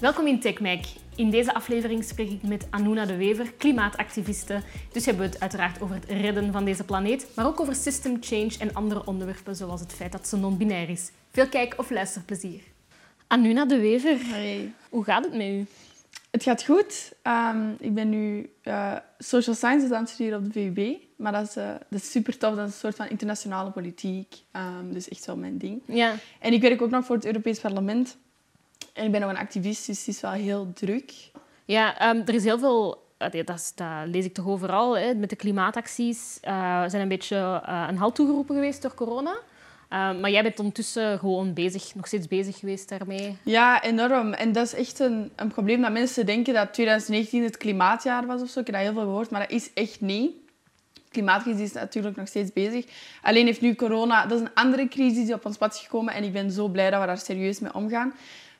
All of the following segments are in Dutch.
Welkom in TechMac. In deze aflevering spreek ik met Anuna de Wever, klimaatactiviste. Dus hebben we het uiteraard over het redden van deze planeet, maar ook over system change en andere onderwerpen, zoals het feit dat ze non-binair is. Veel kijk- of luisterplezier. Anuna de Wever, Hey. hoe gaat het met u? Het gaat goed. Ehm, ik ben nu eh, social sciences aan het studeren op de VUB. Maar dat is, eh, dat is super tof. Dat is een soort van internationale politiek. Ehm, dus echt wel mijn ding. Ja, En ik werk ook nog voor het Europees Parlement. En ik ben nog een activist, dus het is wel heel druk. ja ehm, er is heel veel... dat, is- dat lees ik toch overal, hè, met de klimaatacties. eh zijn een beetje eh, een halt toegeroepen geweest door corona. Eh, maar jij bent ondertussen gewoon bezig, nog steeds bezig geweest daarmee. Ja, enorm. En dat is echt een, een probleem dat mensen denken dat 2019 het klimaatjaar was of zo. Ik heb dat heel veel gehoord, maar dat is echt niet. De klimaatcrisis is natuurlijk nog steeds bezig. Alleen heeft nu corona... Dat is een andere crisis die op ons pad is gekomen. En ik ben zo blij dat we daar serieus mee omgaan.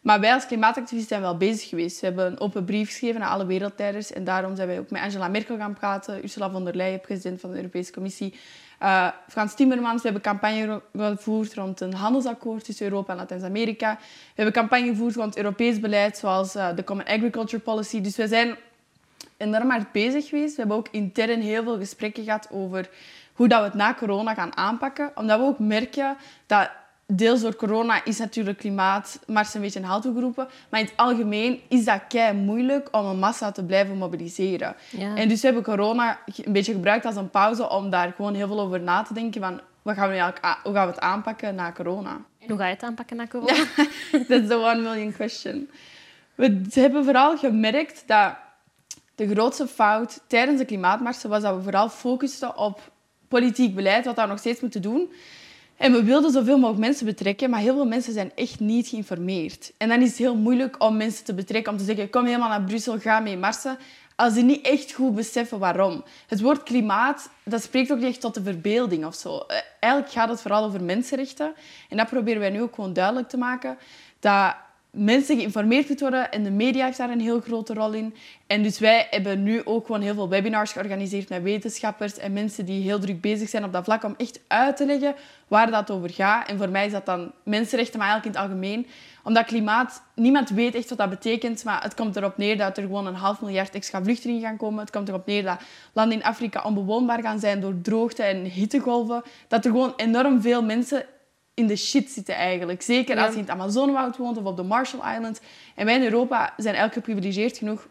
Maar wij als klimaatactivisten zijn wel bezig geweest. We hebben een open brief geschreven aan alle wereldleiders. En daarom zijn wij ook met Angela Merkel gaan praten. Ursula von der Leyen, president van de Europese Commissie. Eh, Frans Timmermans. We hebben campagne gevoerd rond een handelsakkoord tussen Europa en Latijns-Amerika. We hebben campagne gevoerd rond Europees beleid, zoals eh, de Common Agriculture Policy. Dus we zijn enorm hard bezig geweest. We hebben ook intern heel veel gesprekken gehad over hoe dat we het na corona gaan aanpakken. Omdat we ook merken dat deels door corona is natuurlijk klimaatmars een beetje een halt toegeroepen. Maar in het algemeen is dat kei moeilijk om een massa te blijven mobiliseren. Ja. En dus we hebben corona een beetje gebruikt als een pauze om daar gewoon heel veel over na te denken. Van, wat gaan we eigenlijk hoe gaan we het aanpakken na corona? Hoe ga je het aanpakken na corona? That's the one million question. We hebben vooral gemerkt dat de grootste fout tijdens de klimaatmarsen was dat we vooral focusten op politiek beleid, wat we nog steeds moeten doen. En we wilden zoveel mogelijk mensen betrekken, maar heel veel mensen zijn echt niet geïnformeerd. En dan is het heel moeilijk om mensen te betrekken, om te zeggen, kom helemaal naar Brussel, ga mee marsen, als ze niet echt goed beseffen waarom. Het woord klimaat, dat spreekt ook niet echt tot de verbeelding of zo. Eh, Eigenlijk gaat het vooral over mensenrechten. En dat proberen wij nu ook gewoon duidelijk te maken, dat mensen geïnformeerd moeten worden en de media heeft daar een heel grote rol in. En dus wij hebben nu ook gewoon heel veel webinars georganiseerd met wetenschappers en mensen die heel druk bezig zijn op dat vlak om echt uit te leggen waar dat over gaat. En voor mij is dat dan mensenrechten, maar eigenlijk in het algemeen. Omdat klimaat, niemand weet echt wat dat betekent, maar het komt erop neer dat er gewoon een half miljard extra vluchtelingen gaan komen. Het komt erop neer dat landen in Afrika onbewoonbaar gaan zijn door droogte en hittegolven. Dat er gewoon enorm veel mensen in de shit zitten eigenlijk. Zeker Ja. als je in het Amazonewoud woont of op de Marshall Islands. En wij in Europa zijn eigenlijk geprivilegeerd genoeg.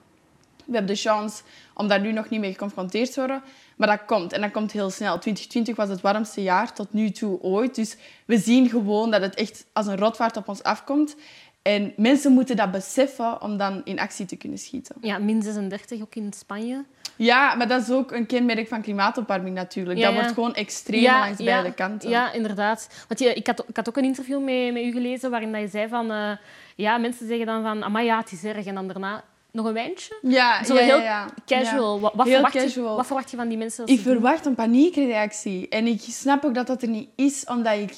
We hebben de chance om daar nu nog niet mee geconfronteerd te worden. Maar dat komt. En dat komt heel snel. 2020 was het warmste jaar tot nu toe ooit. Dus we zien gewoon dat het echt als een rotvaart op ons afkomt. En mensen moeten dat beseffen om dan in actie te kunnen schieten. Ja, min 36 ook in Spanje. Ja, maar dat is ook een kenmerk van klimaatopwarming natuurlijk. Ja, dat ja. wordt gewoon extreem langs beide kanten. Ja, inderdaad. Want je, ik, had, ik had ook een interview met, met u gelezen waarin dat je zei van... eh, ja, mensen zeggen dan van... Amai, ja, het is erg. En dan daarna nog een wijntje. Ja, Zo ja, heel ja. Casual. Wat, Heel verwacht Je, casual. wat verwacht je van die mensen? als Ik doen? verwacht een paniekreactie. En ik snap ook dat dat er niet is, omdat ik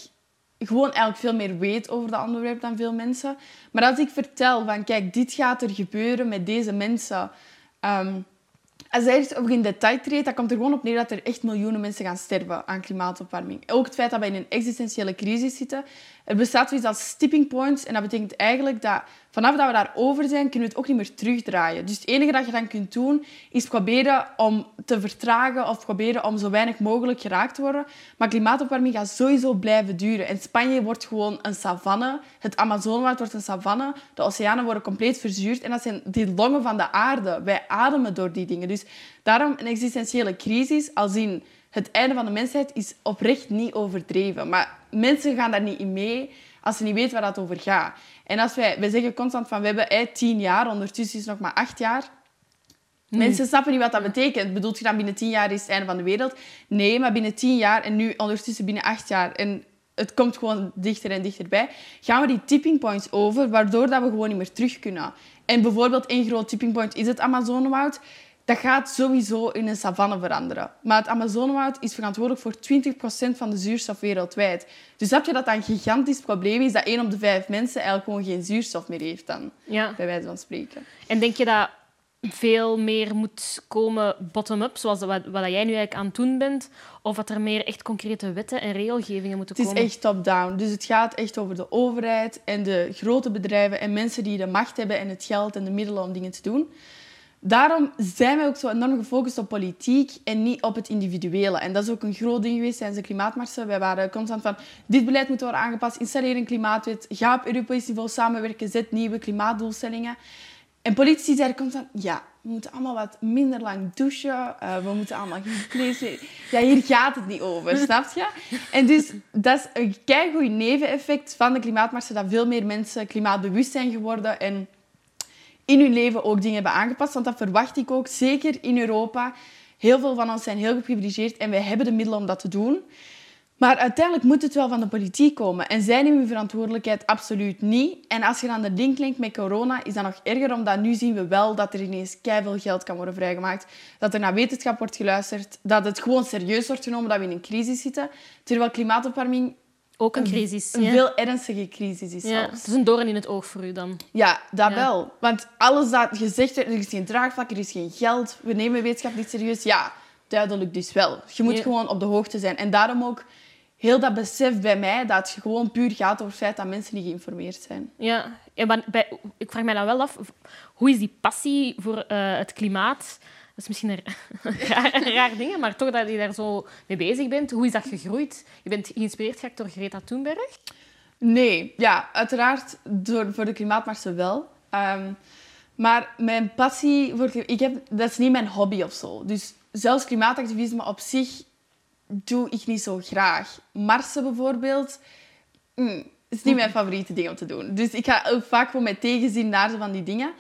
gewoon eigenlijk veel meer weet over dat onderwerp dan veel mensen. Maar als ik vertel van, kijk, dit gaat er gebeuren met deze mensen... ehm, als je ergens over in detail treedt, dan komt er gewoon op neer dat er echt miljoenen mensen gaan sterven aan klimaatopwarming. Ook het feit dat we in een existentiële crisis zitten. Er bestaat zoiets als tipping points. En dat betekent eigenlijk dat vanaf dat we daarover zijn, kunnen we het ook niet meer terugdraaien. Dus het enige dat je dan kunt doen, is proberen om te vertragen of proberen om zo weinig mogelijk geraakt te worden. Maar klimaatopwarming gaat sowieso blijven duren. En Spanje wordt gewoon een savanne. Het Amazonewoud wordt een savanne. De oceanen worden compleet verzuurd. En dat zijn die longen van de aarde. Wij ademen door die dingen. Dus daarom een existentiële crisis, als in het einde van de mensheid, is oprecht niet overdreven. Maar mensen gaan daar niet in mee als ze niet weten waar dat over gaat. En als wij, wij zeggen constant van, we hebben eh, tien jaar, ondertussen is het nog maar acht jaar. Mensen snappen niet wat dat betekent. Bedoelt je dan binnen tien jaar is het einde van de wereld? Nee, maar binnen tien jaar en nu ondertussen binnen acht jaar. En het komt gewoon dichter en dichterbij. Gaan we die tipping points over, waardoor dat we gewoon niet meer terug kunnen. En bijvoorbeeld één groot tipping point is het Amazonewoud. Dat gaat sowieso in een savanne veranderen. Maar het Amazonewoud is verantwoordelijk voor 20% van de zuurstof wereldwijd. Dus snap je dat dat een gigantisch probleem is dat één op de vijf mensen eigenlijk gewoon geen zuurstof meer heeft dan, Ja. bij wijze van spreken. En denk je dat veel meer moet komen bottom-up, zoals wat, wat jij nu eigenlijk aan het doen bent, of dat er meer echt concrete wetten en regelgevingen moeten Het is komen? echt top-down. Dus het gaat echt over de overheid en de grote bedrijven en mensen die de macht hebben en het geld en de middelen om dingen te doen. Daarom zijn wij ook zo enorm gefocust op politiek en niet op het individuele. En dat is ook een groot ding geweest tijdens de klimaatmarsen. Wij waren constant van, dit beleid moet worden aangepast, installeer een klimaatwet, ga op Europees niveau samenwerken, zet nieuwe klimaatdoelstellingen. En politici zeiden constant, ja, we moeten allemaal wat minder lang douchen, uh, we moeten allemaal geen. Ja, hier gaat het niet over, snap je? En dus dat is een keigoed neveneffect van de klimaatmarsen, dat veel meer mensen klimaatbewust zijn geworden en in hun leven ook dingen hebben aangepast. Want dat verwacht ik ook, zeker in Europa. Heel veel van ons zijn heel geprivilegeerd en wij hebben de middelen om dat te doen. Maar uiteindelijk moet het wel van de politiek komen. En zij nemen hun verantwoordelijkheid absoluut niet. En als je dan de link linkt met corona, is dat nog erger, omdat nu zien we wel dat er ineens veel geld kan worden vrijgemaakt. Dat er naar wetenschap wordt geluisterd. Dat het gewoon serieus wordt genomen dat we in een crisis zitten. Terwijl klimaatopwarming ook een crisis. Een, veel ernstige crisis is ja, Het is een doorn in het oog voor u dan. Ja, dat wel. Want alles dat gezegd wordt, er is geen draagvlak, er is geen geld, we nemen wetenschap niet serieus. Ja, duidelijk dus wel. Je moet gewoon op de hoogte zijn. En daarom ook heel dat besef bij mij dat het gewoon puur gaat over het feit dat mensen niet geïnformeerd zijn. Ja, en bij, ik vraag mij dan wel af, hoe is die passie voor uh, het klimaat is misschien een raar, een raar ding, maar toch dat je daar zo mee bezig bent. Hoe is dat gegroeid? Je bent geïnspireerd geraakt door Greta Thunberg? Nee, ja, uiteraard door, voor de klimaatmarsen wel. Um, maar mijn passie voor ik heb, dat is niet mijn hobby of zo. Dus zelfs klimaatactivisme op zich doe ik niet zo graag. Marsen bijvoorbeeld, mm, is niet mijn favoriete ding om te doen. Dus ik ga vaak voor mijn tegenzin naar van die dingen.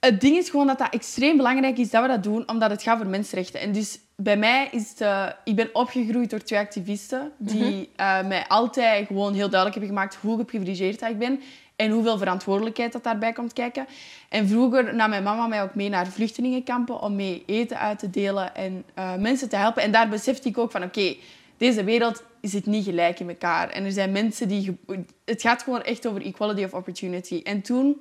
Het ding is gewoon dat dat extreem belangrijk is dat we dat doen, omdat het gaat voor mensenrechten. En dus bij mij is het... Uh, ik ben opgegroeid door twee activisten die uh, mij altijd gewoon heel duidelijk hebben gemaakt hoe geprivilegeerd ik ben en hoeveel verantwoordelijkheid dat daarbij komt kijken. En vroeger nam mijn mama mij ook mee naar vluchtelingenkampen om mee eten uit te delen en uh, mensen te helpen. En daar besefte ik ook van, oké, okay, deze wereld zit niet gelijk in elkaar. En er zijn mensen die... Het gaat gewoon echt over equality of opportunity. En toen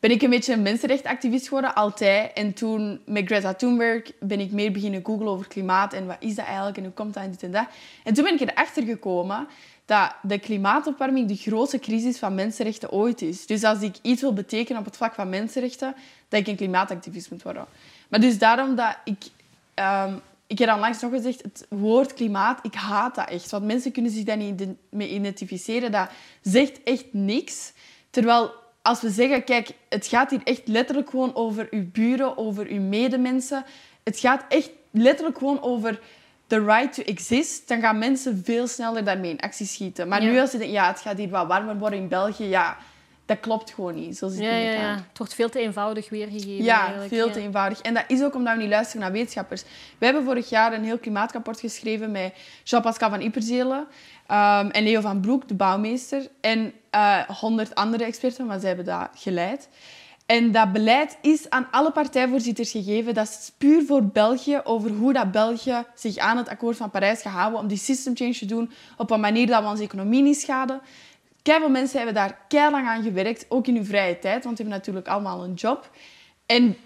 ben ik een beetje een mensenrechtenactivist geworden, altijd. En toen met Greta Thunberg ben ik meer beginnen googlen over klimaat en wat is dat eigenlijk en hoe komt dat en dit en dat. En toen ben ik erachter gekomen dat de klimaatopwarming de grootste crisis van mensenrechten ooit is. Dus als ik iets wil betekenen op het vlak van mensenrechten, dat ik een klimaatactivist moet worden. Maar dus daarom dat ik... Um, ik heb dan langs nog gezegd, het woord klimaat, ik haat dat echt. Want mensen kunnen zich daar niet mee identificeren. Dat zegt echt niks. Terwijl als we zeggen, kijk, het gaat hier echt letterlijk gewoon over uw buren, over uw medemensen. Het gaat echt letterlijk gewoon over the right to exist. Dan gaan mensen veel sneller daarmee in actie schieten. Maar nu als je denkt, ja, het gaat hier wat warmer worden in België, ja, dat klopt gewoon niet. Zo zit ja, ja, Het wordt veel te eenvoudig weergegeven. Ja, veel te eenvoudig. En dat is ook omdat we niet luisteren naar wetenschappers. We hebben vorig jaar een heel klimaatrapport geschreven met Jean-Pascal van Ipperzelen um, en Leo van Broek, de bouwmeester. En uh, honderd andere experten, maar zij hebben dat geleid. En dat beleid is aan alle partijvoorzitters gegeven. Dat is puur voor België, over hoe dat België zich aan het akkoord van Parijs gaat houden om die system change te doen op een manier dat we onze economie niet schaden. Keiveel mensen hebben daar keihard aan gewerkt, ook in hun vrije tijd, want die hebben natuurlijk allemaal een job. En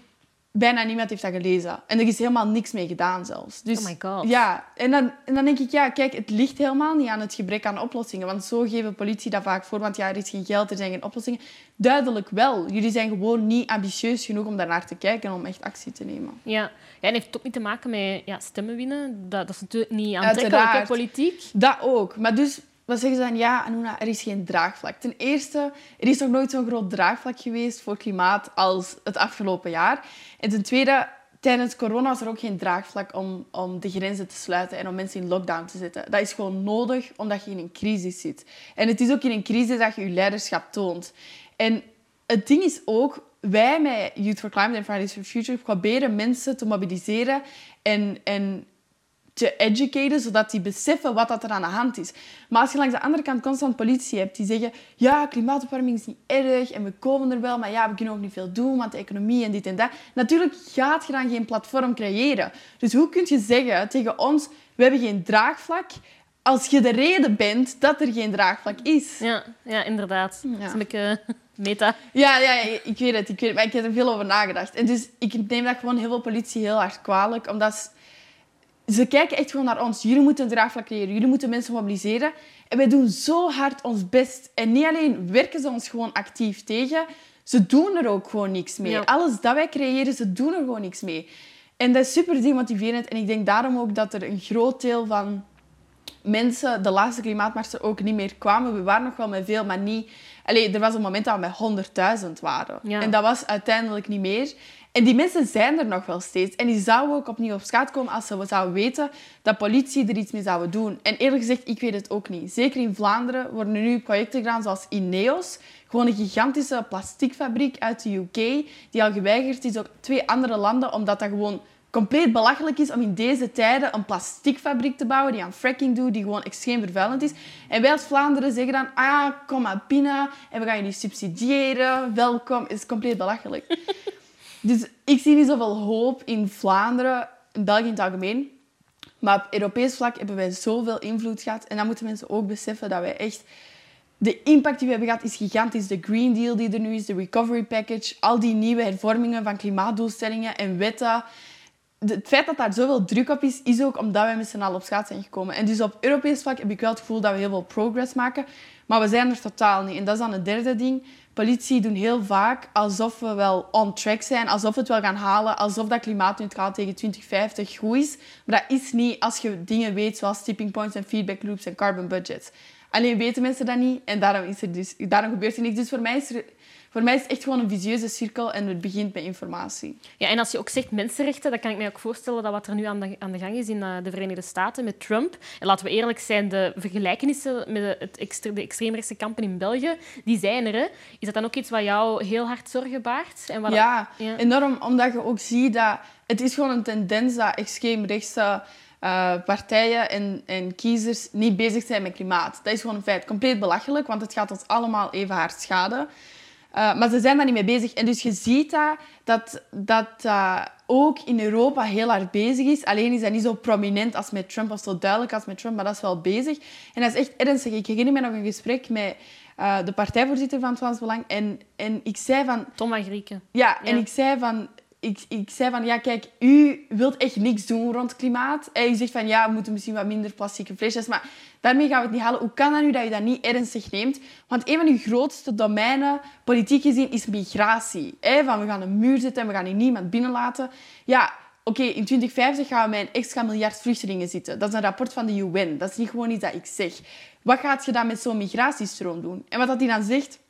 bijna niemand heeft dat gelezen. En er is helemaal niks mee gedaan zelfs. Dus, oh my god. Ja, en dan, en dan denk ik, ja, kijk, het ligt helemaal niet aan het gebrek aan oplossingen. Want zo geven politie dat vaak voor, want ja, er is geen geld, er zijn geen oplossingen. Duidelijk wel. Jullie zijn gewoon niet ambitieus genoeg om daarnaar te kijken en om echt actie te nemen. Ja, ja en heeft het ook niet te maken met ja, stemmen winnen. Dat, dat is natuurlijk niet aantrekkelijk, politiek. Dat ook. Maar dus wat zeggen ze dan? Ja, Anuna, er is geen draagvlak. Ten eerste, er is nog nooit zo'n groot draagvlak geweest voor klimaat als het afgelopen jaar. En ten tweede, tijdens corona was er ook geen draagvlak om, om de grenzen te sluiten en om mensen in lockdown te zetten. Dat is gewoon nodig omdat je in een crisis zit. En het is ook in een crisis dat je je leiderschap toont. En het ding is ook, wij met Youth for Climate en Fridays for Future proberen mensen te mobiliseren en, en te educaten, zodat die beseffen wat dat er aan de hand is. Maar als je langs de andere kant constant politie hebt die zeggen ja, klimaatopwarming is niet erg en we komen er wel, maar ja, we kunnen ook niet veel doen, want de economie en dit en dat. Natuurlijk gaat je dan geen platform creëren. Dus hoe kun je zeggen tegen ons, we hebben geen draagvlak, als je de reden bent dat er geen draagvlak is? Ja, ja inderdaad. Ja. Dat is een beetje Meta. Ja, ja, ik weet het, ik weet het, maar ik heb er veel over nagedacht. En dus ik neem dat gewoon heel veel politie heel hard kwalijk, omdat ze, kijken echt gewoon naar ons. Jullie moeten een draagvlak creëren, jullie moeten mensen mobiliseren. En wij doen zo hard ons best. En niet alleen werken ze ons gewoon actief tegen, ze doen er ook gewoon niks mee. Ja. Alles dat wij creëren, ze doen er gewoon niks mee. En dat is super demotiverend. En ik denk daarom ook dat er een groot deel van mensen de laatste klimaatmarsen ook niet meer kwamen. We waren nog wel met veel, maar niet... Allee, er was een moment dat we met 100.000 waren. Ja. En dat was uiteindelijk niet meer. En die mensen zijn er nog wel steeds. En die zouden ook opnieuw op straat komen als ze zouden weten dat politie er iets mee zou doen. En eerlijk gezegd, ik weet het ook niet. Zeker in Vlaanderen worden er nu projecten gedaan zoals Ineos. Gewoon een gigantische plasticfabriek uit de UK, die al geweigerd is door twee andere landen, omdat dat gewoon compleet belachelijk is om in deze tijden een plasticfabriek te bouwen die aan fracking doet, die gewoon extreem vervuilend is. En wij als Vlaanderen zeggen dan, ah, kom maar binnen en we gaan jullie subsidiëren, welkom. Is compleet belachelijk. Dus ik zie niet zoveel hoop in Vlaanderen, in België in het algemeen. Maar op Europees vlak hebben wij zoveel invloed gehad. En dan moeten mensen ook beseffen dat wij echt... De impact die we hebben gehad is gigantisch. De Green Deal die er nu is, de Recovery Package, al die nieuwe hervormingen van klimaatdoelstellingen en wetten. Het feit dat daar zoveel druk op is, is ook omdat wij met z'n allen op straat zijn gekomen. En dus op Europees vlak heb ik wel het gevoel dat we heel veel progress maken. Maar we zijn er totaal niet. En dat is dan het derde ding. Politie doen heel vaak alsof we wel on track zijn, alsof we het wel gaan halen, alsof dat klimaatneutraal tegen 2050 goed is. Maar dat is niet als je dingen weet zoals tipping points en feedback loops en carbon budgets. Alleen weten mensen dat niet en daarom, is er dus, daarom gebeurt er niks. Dus voor mij, is er, voor mij is het echt gewoon een visieuze cirkel en het begint met informatie. Ja, en als je ook zegt mensenrechten, dan kan ik mij ook voorstellen dat wat er nu aan de, aan de gang is in eh, de Verenigde Staten met Trump. En laten we eerlijk zijn, de vergelijkenissen met de, het extre, de extreemrechtse kampen in België, die zijn er. Hè. Is dat dan ook iets wat jou heel hard zorgen baart? En wat Ja, Ja. enorm. Omdat je ook ziet dat... Het is gewoon een tendens dat extreemrechtse eh, partijen en, en kiezers niet bezig zijn met klimaat. Dat is gewoon een feit. Compleet belachelijk, want het gaat ons allemaal even hard schaden. Eh, maar ze zijn daar niet mee bezig. En dus je ziet dat dat, dat eh, ook in Europa heel hard bezig is. Alleen is dat niet zo prominent als met Trump of zo duidelijk als met Trump, maar dat is wel bezig. En dat is echt ernstig. Ik herinner me nog een gesprek met eh, de partijvoorzitter van het Vlaams Belang. En, en ik zei van... Tom van Grieken. Ja, en ik zei van... Ik, ik zei van, ja, kijk, u wilt echt niks doen rond klimaat. En u zegt van, ja, we moeten misschien wat minder plastieke flesjes. Maar daarmee gaan we het niet halen. Hoe kan dat nu dat je dat niet ernstig neemt? Want een van uw grootste domeinen, politiek gezien, is migratie. Van, we gaan een muur zetten en we gaan hier niemand binnenlaten. Ja, oké, in 2050 gaan we met een extra miljard vluchtelingen zitten. Dat is een rapport van de UN. Dat is niet gewoon iets dat ik zeg. Wat gaat je dan met zo'n migratiestroom doen? En wat dat hij dan zegt...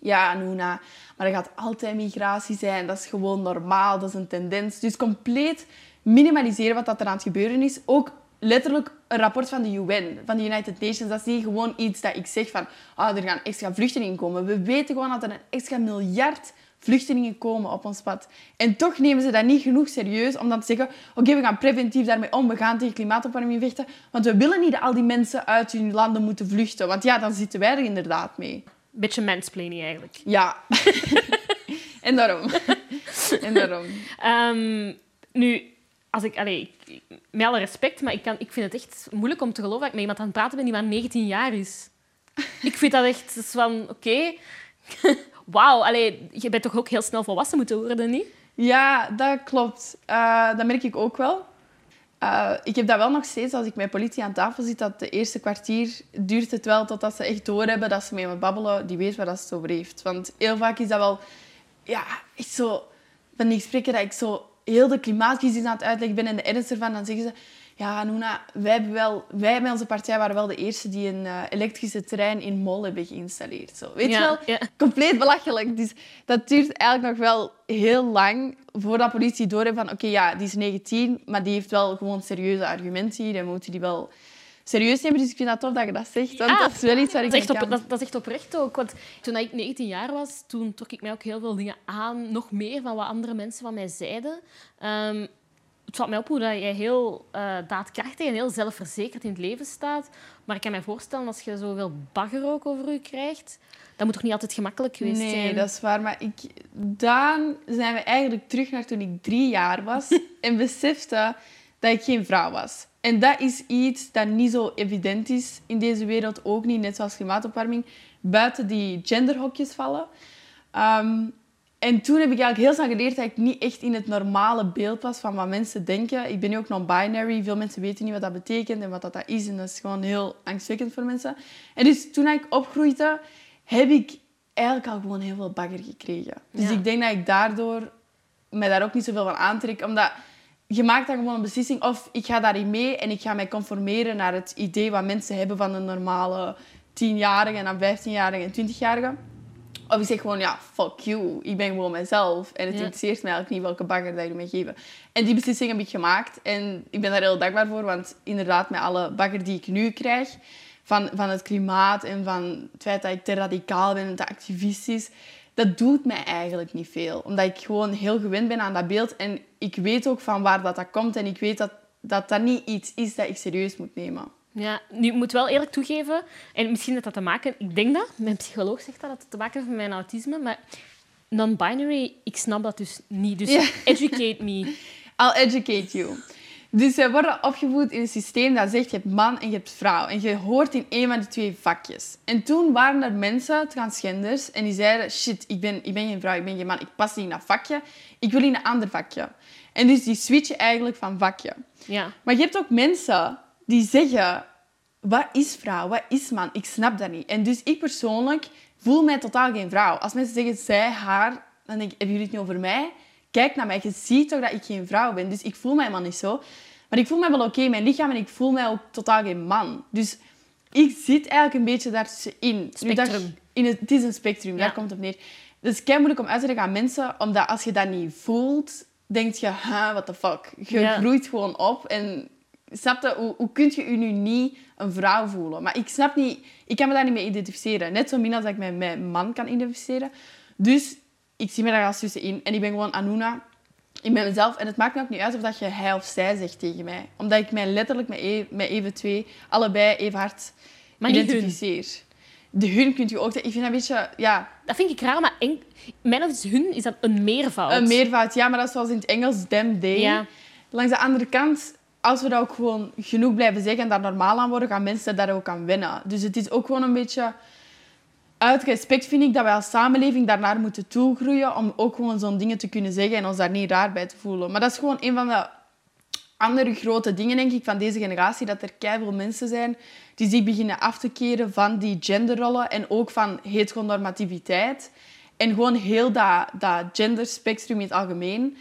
Ja, Noona, maar er gaat altijd migratie zijn. Dat is gewoon normaal, dat is een tendens. Dus compleet minimaliseren wat dat er aan het gebeuren is. Ook letterlijk een rapport van de UN, van de United Nations. Dat is niet gewoon iets dat ik zeg van, ah, er gaan extra vluchtelingen komen. We weten gewoon dat er een extra miljard vluchtelingen komen op ons pad. En toch nemen ze dat niet genoeg serieus om dan te zeggen, oké, we gaan preventief daarmee om, we gaan tegen klimaatopwarming vechten, want we willen niet dat al die mensen uit hun landen moeten vluchten. Want ja, dan zitten wij er inderdaad mee. Beetje mansplaining eigenlijk. Ja. en daarom. en daarom. Ehm, nu, als ik, allee, ik- met alle respect, maar ik, kan, ik vind het echt moeilijk om te geloven dat ik met iemand aan het praten ben die maar 19 jaar is. Ik vind dat echt van, oké, wauw, allee, je bent toch ook heel snel volwassen moeten worden, niet? Ja, dat klopt. Eh, dat merk ik ook wel. Eh, ik heb dat wel nog steeds als ik met politie aan tafel zit, dat de eerste kwartier duurt het wel totdat ze echt doorhebben dat ze met me babbelen, die weet waar dat ze het over heeft. Want heel vaak is dat wel, ja, echt zo, van die gesprekken dat ik zo heel de klimaatcrisis aan het uitleggen ben en de ernst ervan, dan zeggen ze, ja, Noena, wij, hebben wel, wij met onze partij waren wel de eerste die een eh, elektrische trein in Mol hebben geïnstalleerd. Zo. Weet Ja, je wel? ja. compleet belachelijk. Dus dat duurt eigenlijk nog wel heel lang voordat politie doorheeft van oké, ja, die is 19, maar die heeft wel gewoon serieuze argumenten hier en we moeten die wel serieus nemen. Dus ik vind dat tof dat je dat zegt, want Ja, dat is wel iets waar ik Dat echt op, dat, dat is echt oprecht ook. Want toen ik 19 jaar was, toen trok ik mij ook heel veel dingen aan. Nog meer van wat andere mensen van mij zeiden. Ehm, het valt mij op hoe dat jij heel eh, daadkrachtig en heel zelfverzekerd in het leven staat. Maar ik kan me voorstellen, als je zoveel bagger ook over je krijgt, dat moet toch niet altijd gemakkelijk geweest Nee, zijn? dat is waar. Maar ik, dan zijn we eigenlijk terug naar toen ik drie jaar was en besefte dat ik geen vrouw was. En dat is iets dat niet zo evident is in deze wereld, ook niet, net zoals klimaatopwarming, buiten die genderhokjes vallen. Ehm, en toen heb ik eigenlijk heel snel geleerd dat ik niet echt in het normale beeld was van wat mensen denken. Ik ben nu ook non-binary. Veel mensen weten niet wat dat betekent en wat dat is. En dat is gewoon heel angstwekkend voor mensen. En dus toen ik opgroeide, heb ik eigenlijk al gewoon heel veel bagger gekregen. Dus Ja. ik denk dat ik daardoor mij daar ook niet zoveel van aantrek. Omdat je maakt dan gewoon een beslissing of ik ga daarin mee en ik ga mij conformeren naar het idee wat mensen hebben van een normale 10-jarige en dan 15-jarige en 20-jarige. Of ik zeg gewoon, ja, fuck you. Ik ben gewoon mezelf. En het Ja. interesseert mij eigenlijk niet welke bagger dat je mij geven. En die beslissing heb ik gemaakt. En ik ben daar heel dankbaar voor. Want inderdaad, met alle bagger die ik nu krijg... Van, van het klimaat en van het feit dat ik te radicaal ben en te activistisch... Dat doet mij eigenlijk niet veel. Omdat ik gewoon heel gewend ben aan dat beeld. En ik weet ook van waar dat, dat komt. En ik weet dat, dat dat niet iets is dat ik serieus moet nemen. Ja, nu ik moet wel eerlijk toegeven, en misschien heeft dat te maken, ik denk dat, mijn psycholoog zegt dat, dat het te maken heeft met mijn autisme, maar non-binary, ik snap dat dus niet. Dus Ja. educate me. I'll educate you. Dus wij worden opgevoed in een systeem dat zegt je hebt man en je hebt vrouw. En je hoort in één van die twee vakjes. En toen waren er mensen, transgenders, en die zeiden... Shit, ik ben, ik ben geen vrouw, ik ben geen man, ik pas niet in dat vakje. Ik wil in een ander vakje. En dus die switchen eigenlijk van vakje. Ja. Maar je hebt ook mensen die zeggen... Wat is vrouw? Wat is man? Ik snap dat niet. En dus ik persoonlijk voel mij totaal geen vrouw. Als mensen zeggen zij, haar, dan denk ik, hebben jullie het niet over mij? Kijk naar mij. Je ziet toch dat ik geen vrouw ben. Dus ik voel mij helemaal niet zo. Maar ik voel mij wel oké in mijn lichaam en ik voel mij ook totaal geen man. Dus ik zit eigenlijk een beetje daartussenin. Nu Spectrum. in het, het is een spectrum, Ja. daar komt het op neer. Het is kei moeilijk om uit te leggen aan mensen, omdat als je dat niet voelt, denk je, huh, what the fuck. Je Ja. groeit gewoon op en snap je, hoe, hoe kun je je nu niet een vrouw voelen? Maar ik snap niet, ik kan me daar niet mee identificeren. Net zo min als ik mij met een man kan identificeren. Dus ik zie me daar als tussenin en ik ben gewoon Anuna. Ik ben mezelf en het maakt me ook niet uit of dat je hij of zij zegt tegen mij. Omdat ik mij letterlijk met, e- met even twee, allebei even hard Maar hun. identificeer. De hun kunt je ook... Ik vind dat een beetje... Ja, Dat vind ik raar, maar en, mijn of is hun is dat een meervoud. een meervoud. Ja, maar dat is zoals in het Engels them, they. Ja. Langs de andere kant, als we dat ook gewoon genoeg blijven zeggen en daar normaal aan worden, gaan mensen daar ook aan wennen. Dus het is ook gewoon een beetje... Uit respect vind ik dat wij als samenleving daarnaar moeten toegroeien om ook gewoon zo'n dingen te kunnen zeggen en ons daar niet raar bij te voelen. Maar dat is gewoon een van de andere grote dingen, denk ik, van deze generatie. Dat er keiveel mensen zijn die zich beginnen af te keren van die genderrollen en ook van heteronormativiteit. En gewoon heel dat, dat genderspectrum in het algemeen.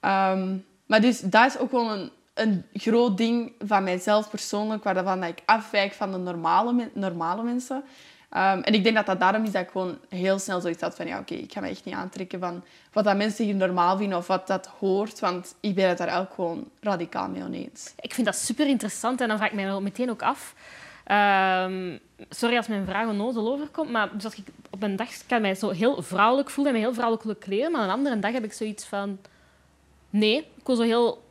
Ehm, maar dus dat is ook wel een, een groot ding van mijzelf persoonlijk, waarvan dat ik afwijk van de normale, normale mensen. Ehm, en ik denk dat dat daarom is dat ik gewoon heel snel zoiets had van ja, oké, ik ga me echt niet aantrekken van wat dat mensen hier normaal vinden of wat dat hoort, want ik ben het daar ook gewoon radicaal mee oneens. Ik vind dat super interessant en dan vraag ik mij meteen ook af. Ehm, sorry als mijn vraag onnozel overkomt, maar dus als ik op een dag kan mij zo heel vrouwelijk voelen en me heel vrouwelijk kleden, maar een andere dag heb ik zoiets van... Nee, ik wil zo heel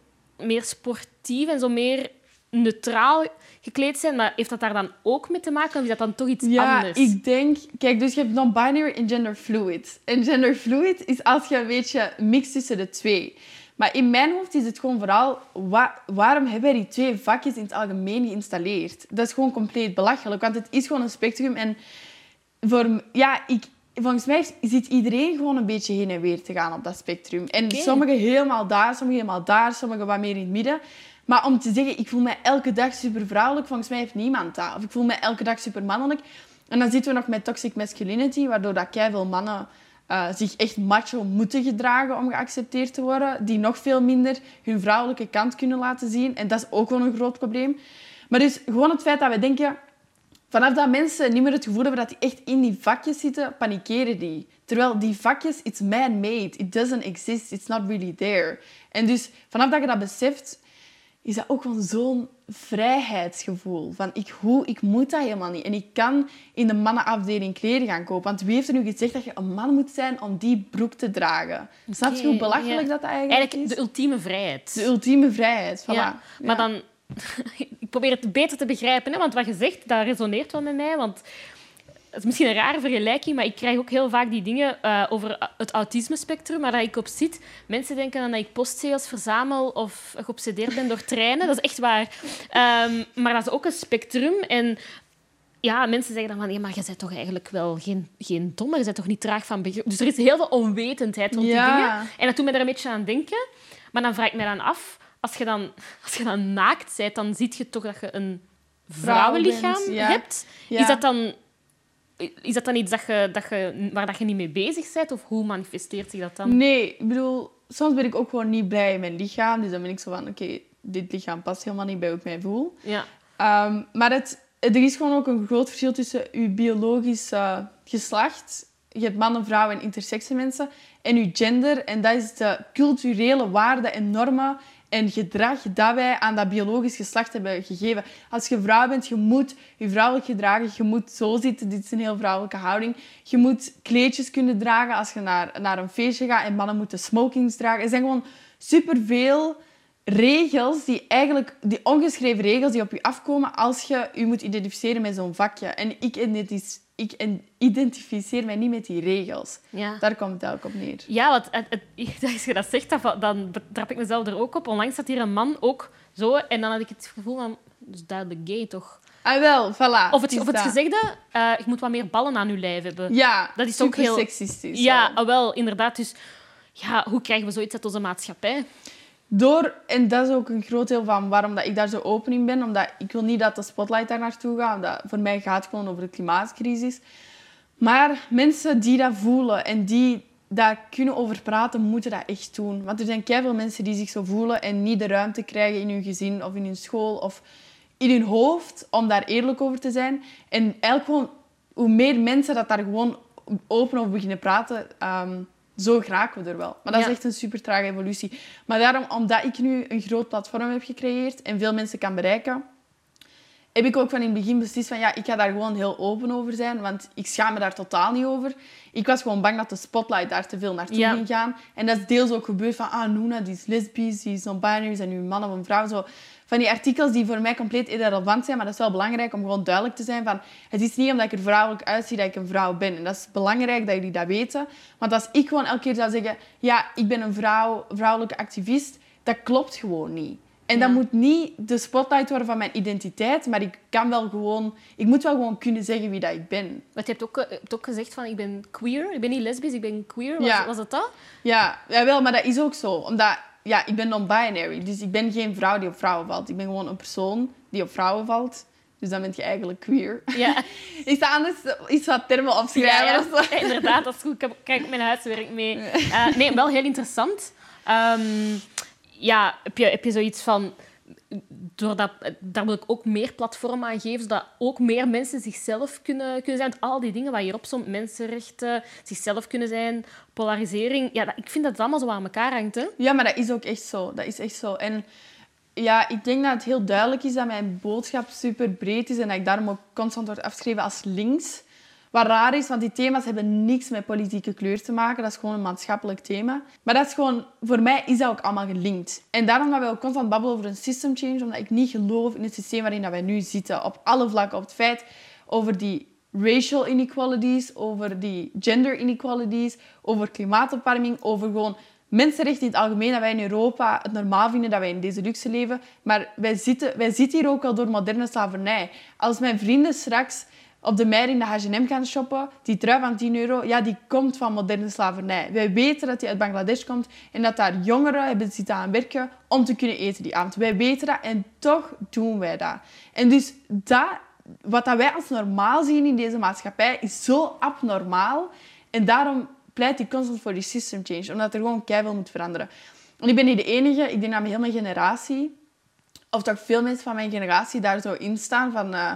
meer sportief en zo meer neutraal gekleed zijn. Maar heeft dat daar dan ook mee te maken of is dat dan toch iets Ja, anders? ik denk... Kijk, dus je hebt non-binary en genderfluid. En genderfluid is als je een beetje mixt tussen de twee. Maar in mijn hoofd is het gewoon vooral... wa- waarom hebben wij die twee vakjes in het algemeen geïnstalleerd? Dat is gewoon compleet belachelijk. Want het is gewoon een spectrum. En voor, ja, ik, volgens mij zit iedereen gewoon een beetje heen en weer te gaan op dat spectrum. En sommigen helemaal daar, sommigen helemaal daar, sommigen wat meer in het midden. Maar om te zeggen, ik voel me elke dag super vrouwelijk, volgens mij heeft niemand dat. Of ik voel me elke dag super mannelijk. En dan zitten we nog met toxic masculinity, waardoor dat veel mannen eh, zich echt macho moeten gedragen om geaccepteerd te worden. Die nog veel minder hun vrouwelijke kant kunnen laten zien. En dat is ook wel een groot probleem. Maar dus gewoon het feit dat we denken... Vanaf dat mensen niet meer het gevoel hebben dat die echt in die vakjes zitten, panikeren die. Terwijl die vakjes, it's man-made. It doesn't exist. It's not really there. En dus vanaf dat je dat beseft, is dat ook wel zo'n vrijheidsgevoel. Van ik, hoe, ik moet dat helemaal niet. En ik kan in de mannenafdeling kleren gaan kopen. Want wie heeft er nu gezegd dat je een man moet zijn om die broek te dragen? Snap je hoe belachelijk ja. dat eigenlijk, Eigenlijk is? de ultieme vrijheid. De ultieme vrijheid. Voilà. Ja, maar dan... ik probeer het beter te begrijpen, hè, want wat je zegt, dat resoneert wel met mij. Want het is misschien een rare vergelijking, maar ik krijg ook heel vaak die dingen eh, over het autisme-spectrum, waar ik op zit. Mensen denken dan dat ik postzegels verzamel of geobsedeerd ben door treinen. Dat is echt waar. Ehm, maar dat is ook een spectrum. En ja, mensen zeggen dan van, ja, maar je bent toch eigenlijk wel geen, geen dommer, je bent toch niet traag van begrip. Dus er is heel veel onwetendheid rond Ja. die dingen. En dat doet mij er een beetje aan denken. Maar dan vraag ik me dan af, als je dan, als je dan naakt bent, dan zie je toch dat je een vrouwenlichaam ja. hebt. Ja. Is, dat dan, is dat dan iets dat je, dat je, waar dat je niet mee bezig bent? Of hoe manifesteert zich dat dan? Nee, ik bedoel, soms ben ik ook gewoon niet blij in mijn lichaam. Dus dan ben ik zo van, oké, dit lichaam past helemaal niet bij hoe ik mij voel. Ja. Ehm, maar het, er is gewoon ook een groot verschil tussen je biologisch eh, geslacht. Je hebt mannen, vrouwen en intersexe mensen. En je gender. En dat is de culturele waarden en normen en gedrag dat wij aan dat biologisch geslacht hebben gegeven. Als je vrouw bent, je moet je vrouwelijk gedragen. Je moet zo zitten. Dit is een heel vrouwelijke houding. Je moet kleedjes kunnen dragen als je naar, naar een feestje gaat. En mannen moeten smokings dragen. Er zijn gewoon superveel regels die eigenlijk, die ongeschreven regels die op je afkomen als je je moet identificeren met zo'n vakje. En ik, ik en- identificeer mij niet met die regels. Ja. Daar komt het eigenlijk op neer. Ja, want als je dat zegt, dan- betrap ik mezelf er ook op. Onlangs zat hier een man ook zo, en dan had ik het gevoel van, dat is duidelijk gay, toch? Ah, wel, voilà. Of het, of het gezegde, eh, je moet wat meer ballen aan je lijf hebben. Ja, Dat is ook heel- seksistisch. Ja, wel. ah, wel, inderdaad. Dus ja, hoe krijgen we zoiets uit onze maatschappij? Door, en dat is ook een groot deel van waarom dat ik daar zo open in ben. Omdat ik wil niet dat de spotlight daar naartoe gaat. Omdat voor mij gaat het gewoon over de klimaatcrisis. Maar mensen die dat voelen en die daar kunnen over praten, moeten dat echt doen. Want er zijn veel mensen die zich zo voelen en niet de ruimte krijgen in hun gezin of in hun school of in hun hoofd om daar eerlijk over te zijn. En eigenlijk gewoon, hoe meer mensen dat daar gewoon open over beginnen praten, ehm, zo geraken we er wel. Maar dat Ja. is echt een super trage evolutie. Maar daarom, omdat ik nu een groot platform heb gecreëerd en veel mensen kan bereiken, heb ik ook van in het begin beslist van ja, ik ga daar gewoon heel open over zijn, want ik schaam me daar totaal niet over. Ik was gewoon bang dat de spotlight daar te veel naartoe Ja. ging gaan. En dat is deels ook gebeurd van, ah, Noona, die is lesbisch, die is non-binary, zijn nu een man of een vrouw. Zo. Van die artikels die voor mij compleet irrelevant zijn, maar dat is wel belangrijk om gewoon duidelijk te zijn van, het is niet omdat ik er vrouwelijk uitzie dat ik een vrouw ben. En dat is belangrijk dat jullie dat weten. Want als ik gewoon elke keer zou zeggen, ja, ik ben een vrouw, vrouwelijke activist, dat klopt gewoon niet. En Ja. dat moet niet de spotlight worden van mijn identiteit, maar ik kan wel gewoon... Ik moet wel gewoon kunnen zeggen wie dat ik ben. Want je hebt ook, eh, je hebt ook gezegd van, ik ben queer. Ik ben niet lesbisch, ik ben queer. Was, Ja. was dat dat? Ja, jawel, maar dat is ook zo. Omdat, ja, ik ben non-binary. Dus ik ben geen vrouw die op vrouwen valt. Ik ben gewoon een persoon die op vrouwen valt. Dus dan ben je eigenlijk queer. Ja. Is dat anders iets wat termen opschrijven Ja, ja. inderdaad, dat is goed. Ik kijk mijn huiswerk mee. Eh, nee, wel heel interessant. Ehm, ja, heb je, heb je zoiets van... Doordat, daar wil ik ook meer platform aan geven, zodat ook meer mensen zichzelf kunnen, kunnen zijn. Al die dingen je hier opzomt, mensenrechten, zichzelf kunnen zijn, polarisering. Ja, dat, ik vind dat het allemaal zo aan elkaar hangt. Hè? Ja, maar dat is ook echt zo. Dat is echt zo. En ja, ik denk dat het heel duidelijk is dat mijn boodschap super breed is en dat ik daarom ook constant word afgeschreven als links. Wat raar is, want die thema's hebben niks met politieke kleur te maken. Dat is gewoon een maatschappelijk thema. Maar dat is gewoon, voor mij is dat ook allemaal gelinkt. En daarom dat wij ook constant babbelen over een system change, omdat ik niet geloof in het systeem waarin dat wij nu zitten. Op alle vlakken. Op het feit over die racial inequalities, over die gender inequalities, over klimaatopwarming, over gewoon mensenrechten in het algemeen, dat wij in Europa het normaal vinden dat wij in deze luxe leven. Maar wij zitten, wij zitten hier ook wel door moderne slavernij. Als mijn vrienden straks op de Meijer in de H&M gaan shoppen, die trui van 10 euro, ja, die komt van moderne slavernij. Wij weten dat die uit Bangladesh komt en dat daar jongeren hebben zitten aan werken om te kunnen eten die avond. Wij weten dat en toch doen wij dat. En dus dat, wat dat wij als normaal zien in deze maatschappij, is zo abnormaal. En daarom pleit ik constant voor die system change, omdat er gewoon keihard moet veranderen. En ik ben niet de enige, ik denk dat mijn generatie, of toch veel mensen van mijn generatie daar zo in staan van... eh,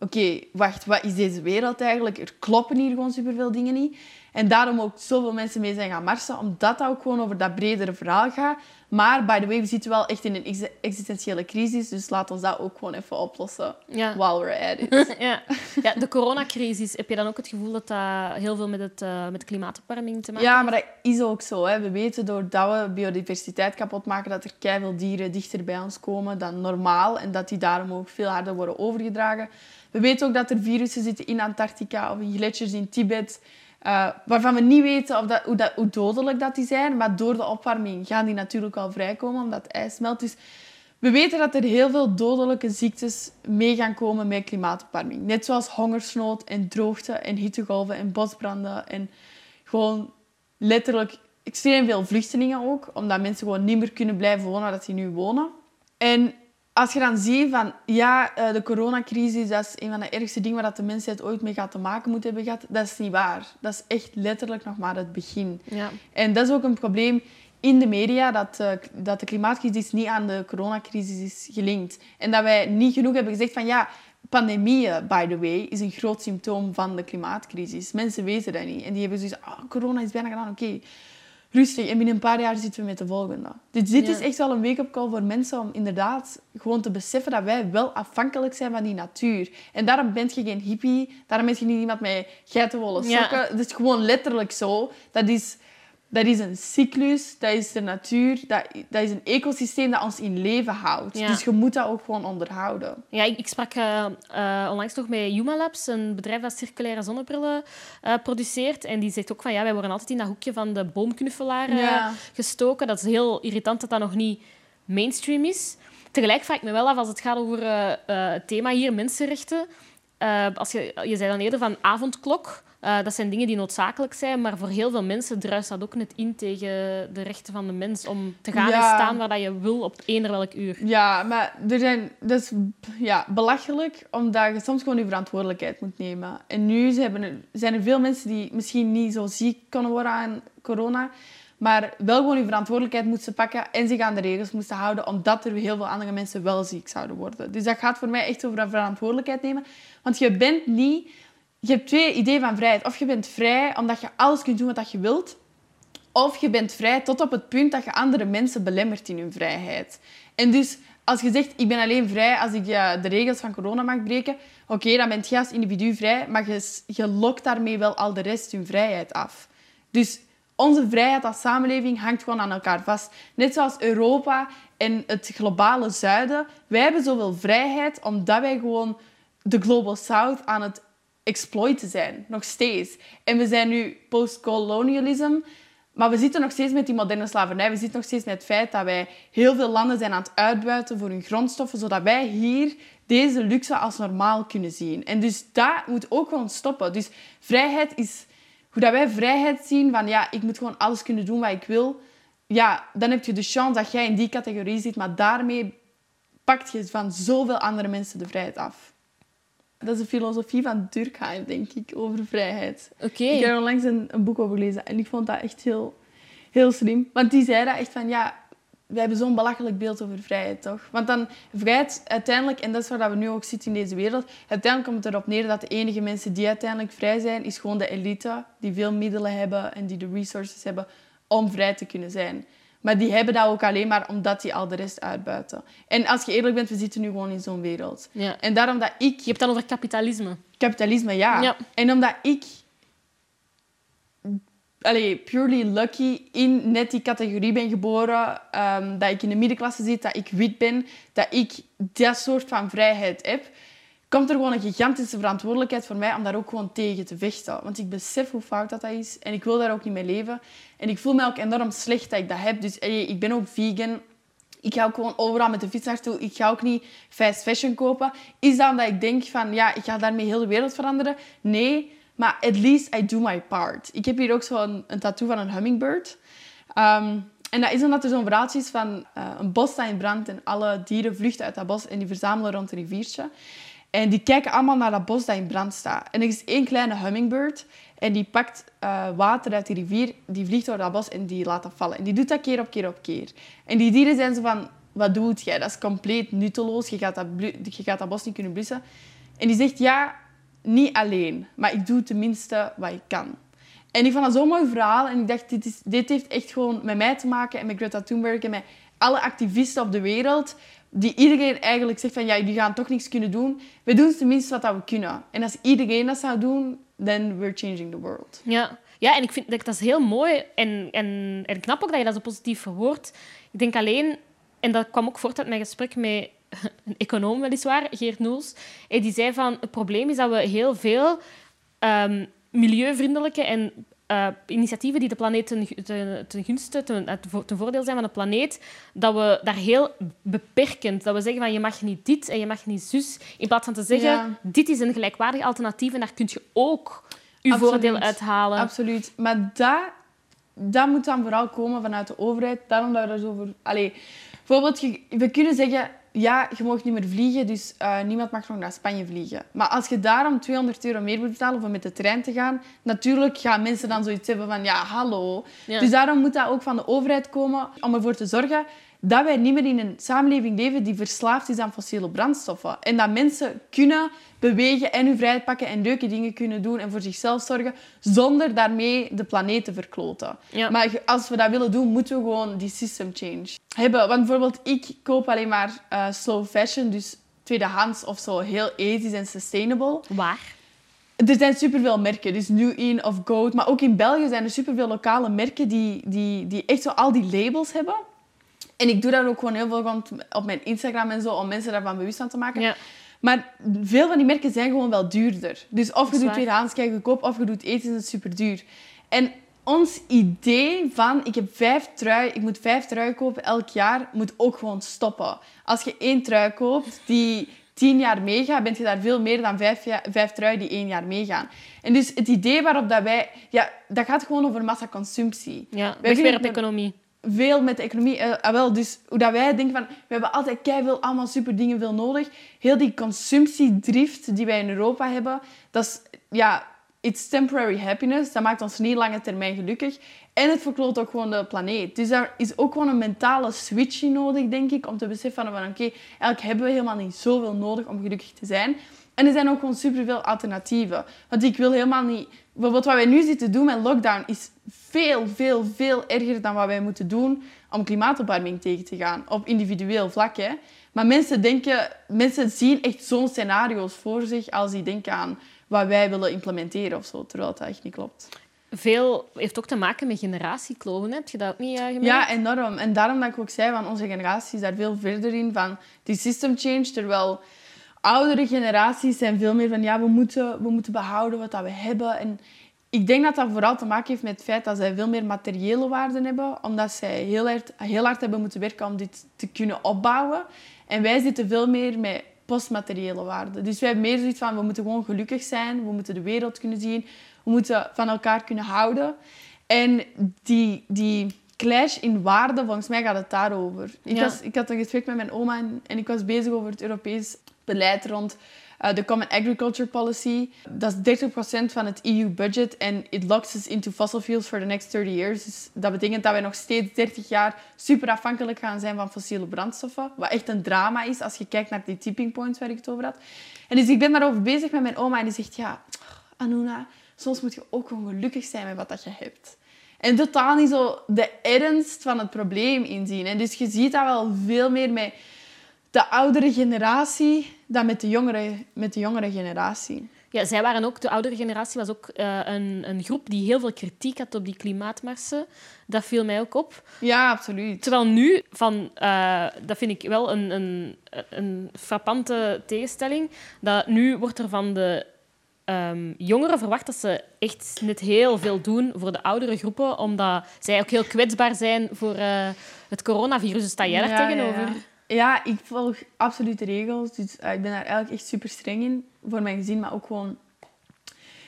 Oké, wacht, wat is deze wereld eigenlijk? Er kloppen hier gewoon superveel dingen niet. En daarom ook zoveel mensen mee zijn gaan marsen, omdat dat ook gewoon over dat bredere verhaal gaat. Maar, by the way, we zitten wel echt in een ex- existentiële crisis, dus laat ons dat ook gewoon even oplossen. Ja. While we're at it. Ja. ja, de coronacrisis, heb je dan ook het gevoel dat dat heel veel met, het, eh, met klimaatopwarming te maken Ja, heeft? maar dat is ook zo. Hè. We weten doordat we biodiversiteit kapot maken, dat er keiveel dieren dichter bij ons komen dan normaal. En dat die daarom ook veel harder worden overgedragen. We weten ook dat er virussen zitten in Antarctica of in gletsjers in Tibet. eh, waarvan we niet weten of dat, hoe, dat, hoe dodelijk dat die zijn. Maar door de opwarming gaan die natuurlijk al vrijkomen, omdat het ijs smelt. Dus we weten dat er heel veel dodelijke ziektes mee gaan komen met klimaatopwarming. Net zoals hongersnood en droogte en hittegolven en bosbranden. En gewoon letterlijk extreem veel vluchtelingen ook. Omdat mensen gewoon niet meer kunnen blijven wonen waar ze nu wonen. En als je dan ziet van, ja, eh, de coronacrisis, dat is een van de ergste dingen waar dat de mensheid ooit mee gaat te maken moet hebben gehad. Dat is niet waar. Dat is echt letterlijk nog maar het begin. Ja. En dat is ook een probleem in de media, dat, eh, dat de klimaatcrisis niet aan de coronacrisis is gelinkt. En dat wij niet genoeg hebben gezegd van, ja, pandemieën, by the way, is een groot symptoom van de klimaatcrisis. Mensen weten dat niet. En die hebben zoiets ah, corona is bijna gedaan, oké. Rustig. En binnen een paar jaar zitten we met de volgende. Dus dit Ja. is echt wel een wake-up call voor mensen om inderdaad gewoon te beseffen dat wij wel afhankelijk zijn van die natuur. En daarom ben je geen hippie. Daarom ben je niet iemand met geitenwolle sokken. Het is gewoon letterlijk zo. Dat is, dat is een cyclus. Dat is de natuur. Dat, dat is een ecosysteem dat ons in leven houdt. Ja. Dus je moet dat ook gewoon onderhouden. Ja, ik, ik sprak eh, eh, onlangs nog met Yuma Labs, een bedrijf dat circulaire zonnebrillen eh, produceert. En die zegt ook van, ja, wij worden altijd in dat hoekje van de boomknuffelaar Ja. gestoken. Dat is heel irritant dat dat nog niet mainstream is. Tegelijk vraag ik me wel af, als het gaat over het thema hier, mensenrechten. Eh, als je, je zei dan eerder van avondklok. Eh, dat zijn dingen die noodzakelijk zijn, maar voor heel veel mensen druist dat ook net in tegen de rechten van de mens om te gaan en staan waar dat je wil op eender welk uur. Ja, maar er zijn, dat is ja, belachelijk, omdat je soms gewoon je verantwoordelijkheid moet nemen. En nu zijn er, zijn er veel mensen die misschien niet zo ziek kunnen worden aan corona, maar wel gewoon je verantwoordelijkheid moesten pakken en zich aan de regels moesten houden, omdat er heel veel andere mensen wel ziek zouden worden. Dus dat gaat voor mij echt over een verantwoordelijkheid nemen. Want je bent niet... Je hebt twee ideeën van vrijheid. Of je bent vrij omdat je alles kunt doen wat je wilt, of je bent vrij tot op het punt dat je andere mensen belemmert in hun vrijheid. En dus als je zegt, ik ben alleen vrij als ik eh, de regels van corona mag breken, oké, dan ben je als individu vrij, maar je, je lokt daarmee wel al de rest hun vrijheid af. Dus onze vrijheid als samenleving hangt gewoon aan elkaar vast. Net zoals Europa en het globale zuiden. Wij hebben zoveel vrijheid omdat wij gewoon de Global South aan het exploiten zijn. Nog steeds. En we zijn nu post-colonialism. Maar we zitten nog steeds met die moderne slavernij. We zitten nog steeds met het feit dat wij heel veel landen zijn aan het uitbuiten voor hun grondstoffen, zodat wij hier deze luxe als normaal kunnen zien. En dus dat moet ook gewoon stoppen. Dus vrijheid is... Hoe dat wij vrijheid zien van, ja, ik moet gewoon alles kunnen doen wat ik wil. Ja, dan heb je de chance dat jij in die categorie zit, maar daarmee pakt je van zoveel andere mensen de vrijheid af. Dat is de filosofie van Durkheim, denk ik, over vrijheid. Oké. Ik heb er onlangs een, een boek over gelezen en ik vond dat echt heel, heel slim. Want die zei dat echt van, ja, we hebben zo'n belachelijk beeld over vrijheid, toch? Want dan, vrijheid uiteindelijk, en dat is waar we nu ook zitten in deze wereld, uiteindelijk komt het erop neer dat de enige mensen die uiteindelijk vrij zijn, is gewoon de elite, die veel middelen hebben en die de resources hebben om vrij te kunnen zijn. Maar die hebben dat ook alleen maar omdat die al de rest uitbuiten. En als je eerlijk bent, we zitten nu gewoon in zo'n wereld. Ja. En daarom dat ik Je hebt het dan over kapitalisme. Kapitalisme, ja. Ja. En omdat ik allee, purely lucky in net die categorie ben geboren, ehm, dat ik in de middenklasse zit, dat ik wit ben, dat ik dat soort van vrijheid heb, komt er gewoon een gigantische verantwoordelijkheid voor mij om daar ook gewoon tegen te vechten. Want ik besef hoe fout dat, dat is en ik wil daar ook niet mee leven. En ik voel me ook enorm slecht dat ik dat heb. Dus ik ben ook vegan. Ik ga ook gewoon overal met de fiets naartoe. Ik ga ook niet fast fashion kopen. Is dat omdat ik denk van, ja, ik ga daarmee heel de wereld veranderen? Nee, maar at least I do my part. Ik heb hier ook zo'n een tattoo van een hummingbird. Ehm, en dat is omdat er zo'n verhaaltje is van eh, een bos staat in brand en alle dieren vluchten uit dat bos en die verzamelen rond een riviertje. En die kijken allemaal naar dat bos dat in brand staat. En er is één kleine hummingbird en die pakt eh, water uit die rivier, die vliegt door dat bos en die laat dat vallen. En die doet dat keer op keer op keer. En die dieren zijn zo van, wat doet jij? Dat is compleet nutteloos, je gaat dat, je gaat dat bos niet kunnen blussen. En die zegt, ja, niet alleen, maar ik doe tenminste wat ik kan. En ik vond dat zo'n mooi verhaal. En ik dacht, dit, is, dit heeft echt gewoon met mij te maken en met Greta Thunberg en met alle activisten op de wereld. Die iedereen eigenlijk zegt van, ja, die gaan toch niks kunnen doen. We doen tenminste wat we kunnen. En als iedereen dat zou doen, then we're changing the world. Ja, ja en ik vind dat, dat is heel mooi en, en, en knap ook dat je dat zo positief verwoordt. Ik denk alleen, en dat kwam ook voort uit mijn gesprek met een econoom weliswaar, Geert Noels. Die zei van, het probleem is dat we heel veel um, milieuvriendelijke en uh, initiatieven die de planeet ten, ten, ten gunste, ten, ten, voordeel zijn van de planeet, dat we daar heel beperkend, dat we zeggen van je mag niet dit en je mag niet zus, in plaats van te zeggen, dit is een gelijkwaardig alternatief en daar kun je ook je Absoluut. voordeel uithalen. Absoluut. Maar dat, dat moet dan vooral komen vanuit de overheid. Daarom dat we daar zo voor... Allee, bijvoorbeeld, we kunnen zeggen, ja, je mag niet meer vliegen, dus uh, niemand mag nog naar Spanje vliegen. Maar als je daarom 200 euro meer moet betalen om met de trein te gaan, natuurlijk gaan mensen dan zoiets hebben van, ja, hallo. Dus daarom moet dat ook van de overheid komen om ervoor te zorgen dat wij niet meer in een samenleving leven die verslaafd is aan fossiele brandstoffen. En dat mensen kunnen bewegen en hun vrijheid pakken en leuke dingen kunnen doen en voor zichzelf zorgen, zonder daarmee de planeet te verkloten. Maar als we dat willen doen, moeten we gewoon die system change hebben. Want bijvoorbeeld, ik koop alleen maar uh, slow fashion, dus tweedehands of zo, heel ethisch en sustainable. Waar? Er zijn superveel merken, dus New In of Goat. Maar ook in België zijn er superveel lokale merken die, die, die echt zo al die labels hebben. En ik doe dat ook gewoon heel veel op mijn Instagram en zo, om mensen daarvan bewust van te maken. Ja. Maar veel van die merken zijn gewoon wel duurder. Dus of je doet tweedehands kijk goedkoop, of je doet eten, is het super duur. En ons idee van, ik heb vijf trui, ik moet vijf truien kopen elk jaar, moet ook gewoon stoppen. Als je één trui koopt die tien jaar meegaat, ben je daar veel meer dan vijf, vijf truien die één jaar meegaan. En dus het idee waarop dat wij... Ja, dat gaat gewoon over massaconsumptie. Ja, weer op economie veel met de economie. Uh, wel, dus hoe dat wij denken van, we hebben altijd veel allemaal super dingen veel nodig. Heel die consumptiedrift die wij in Europa hebben, dat is, ja, it's temporary happiness. Dat maakt ons niet lange termijn gelukkig. En het verkloot ook gewoon de planeet. Dus daar is ook gewoon een mentale switch nodig, denk ik, om te beseffen van, oké, eigenlijk hebben we helemaal niet zoveel nodig om gelukkig te zijn. En er zijn ook gewoon superveel alternatieven. Want ik wil helemaal niet... Bijvoorbeeld wat wij nu zitten doen met lockdown is veel, veel, veel erger dan wat wij moeten doen om klimaatopwarming tegen te gaan. Op individueel vlak, hè. Maar mensen denken... Mensen zien echt zo'n scenario's voor zich als die denken aan wat wij willen implementeren of zo. Terwijl dat echt niet klopt. Veel heeft ook te maken met generatiekloven. Heb je dat ook niet uh, gemerkt? Ja, enorm. En daarom dat ik ook zei, van onze generatie is daar veel verder in. Van die system change, terwijl oudere generaties zijn veel meer van ja, we moeten, we moeten behouden wat dat we hebben. En ik denk dat dat vooral te maken heeft met het feit dat zij veel meer materiële waarden hebben, omdat zij heel hard, heel hard hebben moeten werken om dit te kunnen opbouwen. En wij zitten veel meer met postmateriële waarden. Dus wij hebben meer zoiets van, we moeten gewoon gelukkig zijn, we moeten de wereld kunnen zien, we moeten van elkaar kunnen houden. En die, die clash in waarden, volgens mij gaat het daarover. Ik, was, ik had een gesprek met mijn oma en, en ik was bezig over het Europees beleid rond uh, de Common Agriculture Policy. Dat is 30% van het EU-budget en it locks us into fossil fuels for the next 30 years. Dus dat betekent dat wij nog steeds 30 jaar super afhankelijk gaan zijn van fossiele brandstoffen. Wat echt een drama is als je kijkt naar die tipping points waar ik het over had. En dus ik ben daarover bezig met mijn oma en die zegt, ja, Anuna, soms moet je ook gewoon gelukkig zijn met wat dat je hebt. En totaal niet zo de ernst van het probleem inzien. En dus je ziet dat wel veel meer met de oudere generatie dan met de jongere, met de jongere generatie. Ja, zij waren ook, de oudere generatie was ook uh, een, een groep die heel veel kritiek had op die klimaatmarsen. Dat viel mij ook op. Ja, absoluut. Terwijl nu, van, uh, dat vind ik wel een, een, een frappante tegenstelling, dat nu wordt er van de um, jongeren verwacht dat ze echt net heel veel doen voor de oudere groepen, omdat zij ook heel kwetsbaar zijn voor uh, het coronavirus. Dus sta jij daar tegenover? Ja, ja, ik volg absoluut de regels. Dus uh, ik ben daar eigenlijk echt super streng in. Voor mijn gezin, maar ook gewoon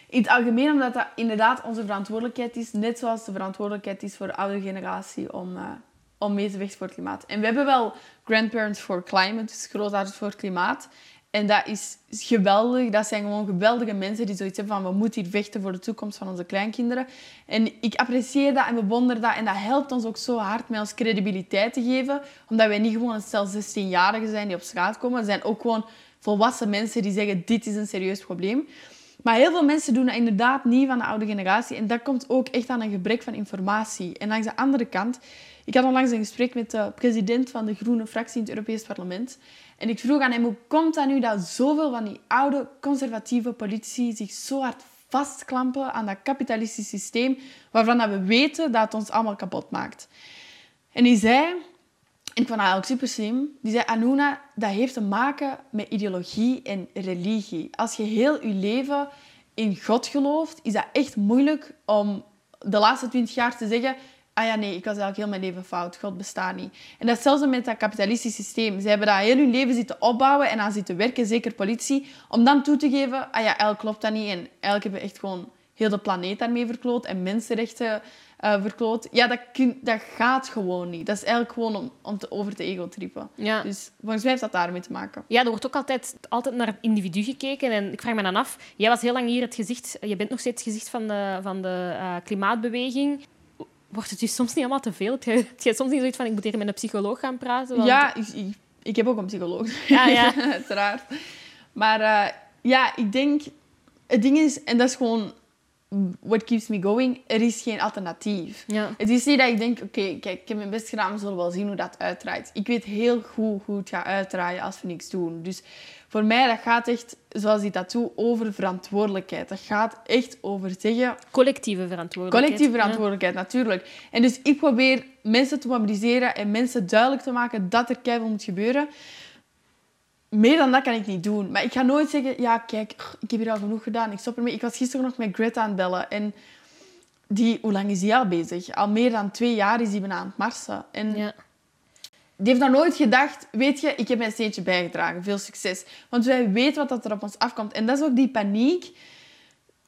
in het algemeen. Omdat dat inderdaad onze verantwoordelijkheid is. Net zoals de verantwoordelijkheid is voor de oudere generatie om, uh, om mee te vechten voor het klimaat. En we hebben wel Grandparents for Climate, dus grootouders voor het klimaat. En dat is geweldig. Dat zijn gewoon geweldige mensen die zoiets hebben van we moeten hier vechten voor de toekomst van onze kleinkinderen. En ik apprecieer dat en bewonder dat. En dat helpt ons ook zo hard met ons credibiliteit te geven. Omdat wij niet gewoon een stel 16-jarigen zijn die op straat komen. Er zijn ook gewoon volwassen mensen die zeggen dit is een serieus probleem. Maar heel veel mensen doen dat inderdaad niet van de oude generatie. En dat komt ook echt aan een gebrek van informatie. En langs de andere kant, ik had onlangs een gesprek met de president van de groene fractie in het Europees Parlement. En ik vroeg aan hem, hoe komt dat nu dat zoveel van die oude conservatieve politici zich zo hard vastklampen aan dat kapitalistisch systeem, waarvan we weten dat het ons allemaal kapot maakt? En hij zei, en ik vond dat eigenlijk super slim, die zei, Anuna, dat heeft te maken met ideologie en religie. Als je heel je leven in God gelooft, is dat echt moeilijk om de laatste twintig jaar te zeggen ah ja, nee, ik was eigenlijk heel mijn leven fout. God bestaat niet. En dat is zelfs met dat kapitalistisch systeem. Ze hebben dat heel hun leven zitten opbouwen en aan zitten werken, zeker politie, om dan toe te geven, ah ja, eigenlijk klopt dat niet. En eigenlijk hebben we echt gewoon heel de planeet daarmee verkloot en mensenrechten uh, verkloot. Ja, dat, kun, dat gaat gewoon niet. Dat is eigenlijk gewoon om, om te, over te ego-trippen. Ja. Dus volgens mij heeft dat daarmee te maken. Ja, er wordt ook altijd, altijd naar het individu gekeken. En ik vraag me dan af, jij was heel lang hier het gezicht, je bent nog steeds het gezicht van de, van de uh, klimaatbeweging wordt het je soms niet allemaal te veel? Heb je soms niet zoiets van, ik moet hier met een psycholoog gaan praten? Want... Ja, ik, ik, heb ook een psycholoog. Ja, ja. Uiteraard. Maar uh, ja, ik denk... Het ding is, en dat is gewoon what keeps me going, er is geen alternatief. Ja. Het is niet dat ik denk, oké, kijk, ik heb mijn best gedaan, we zullen wel zien hoe dat uitdraait. Ik weet heel goed hoe het gaat uitdraaien als we niks doen. Dus voor mij, dat gaat echt, zoals die tattoo, over verantwoordelijkheid. Dat gaat echt over zeggen... Collectieve verantwoordelijkheid. Collectieve verantwoordelijkheid, natuurlijk. En dus ik probeer mensen te mobiliseren en mensen duidelijk te maken dat er keihard moet gebeuren. Meer dan dat kan ik niet doen. Maar ik ga nooit zeggen, ja, kijk, ik heb hier al genoeg gedaan. Ik stop ermee. Ik was gisteren nog met Greta aan het bellen. En die, hoe lang is die al bezig? Al meer dan twee jaar is die bijna aan het marsen. En ja die heeft nog nooit gedacht, weet je, ik heb mijn steentje bijgedragen. Veel succes. Want wij weten wat er op ons afkomt. En dat is ook die paniek.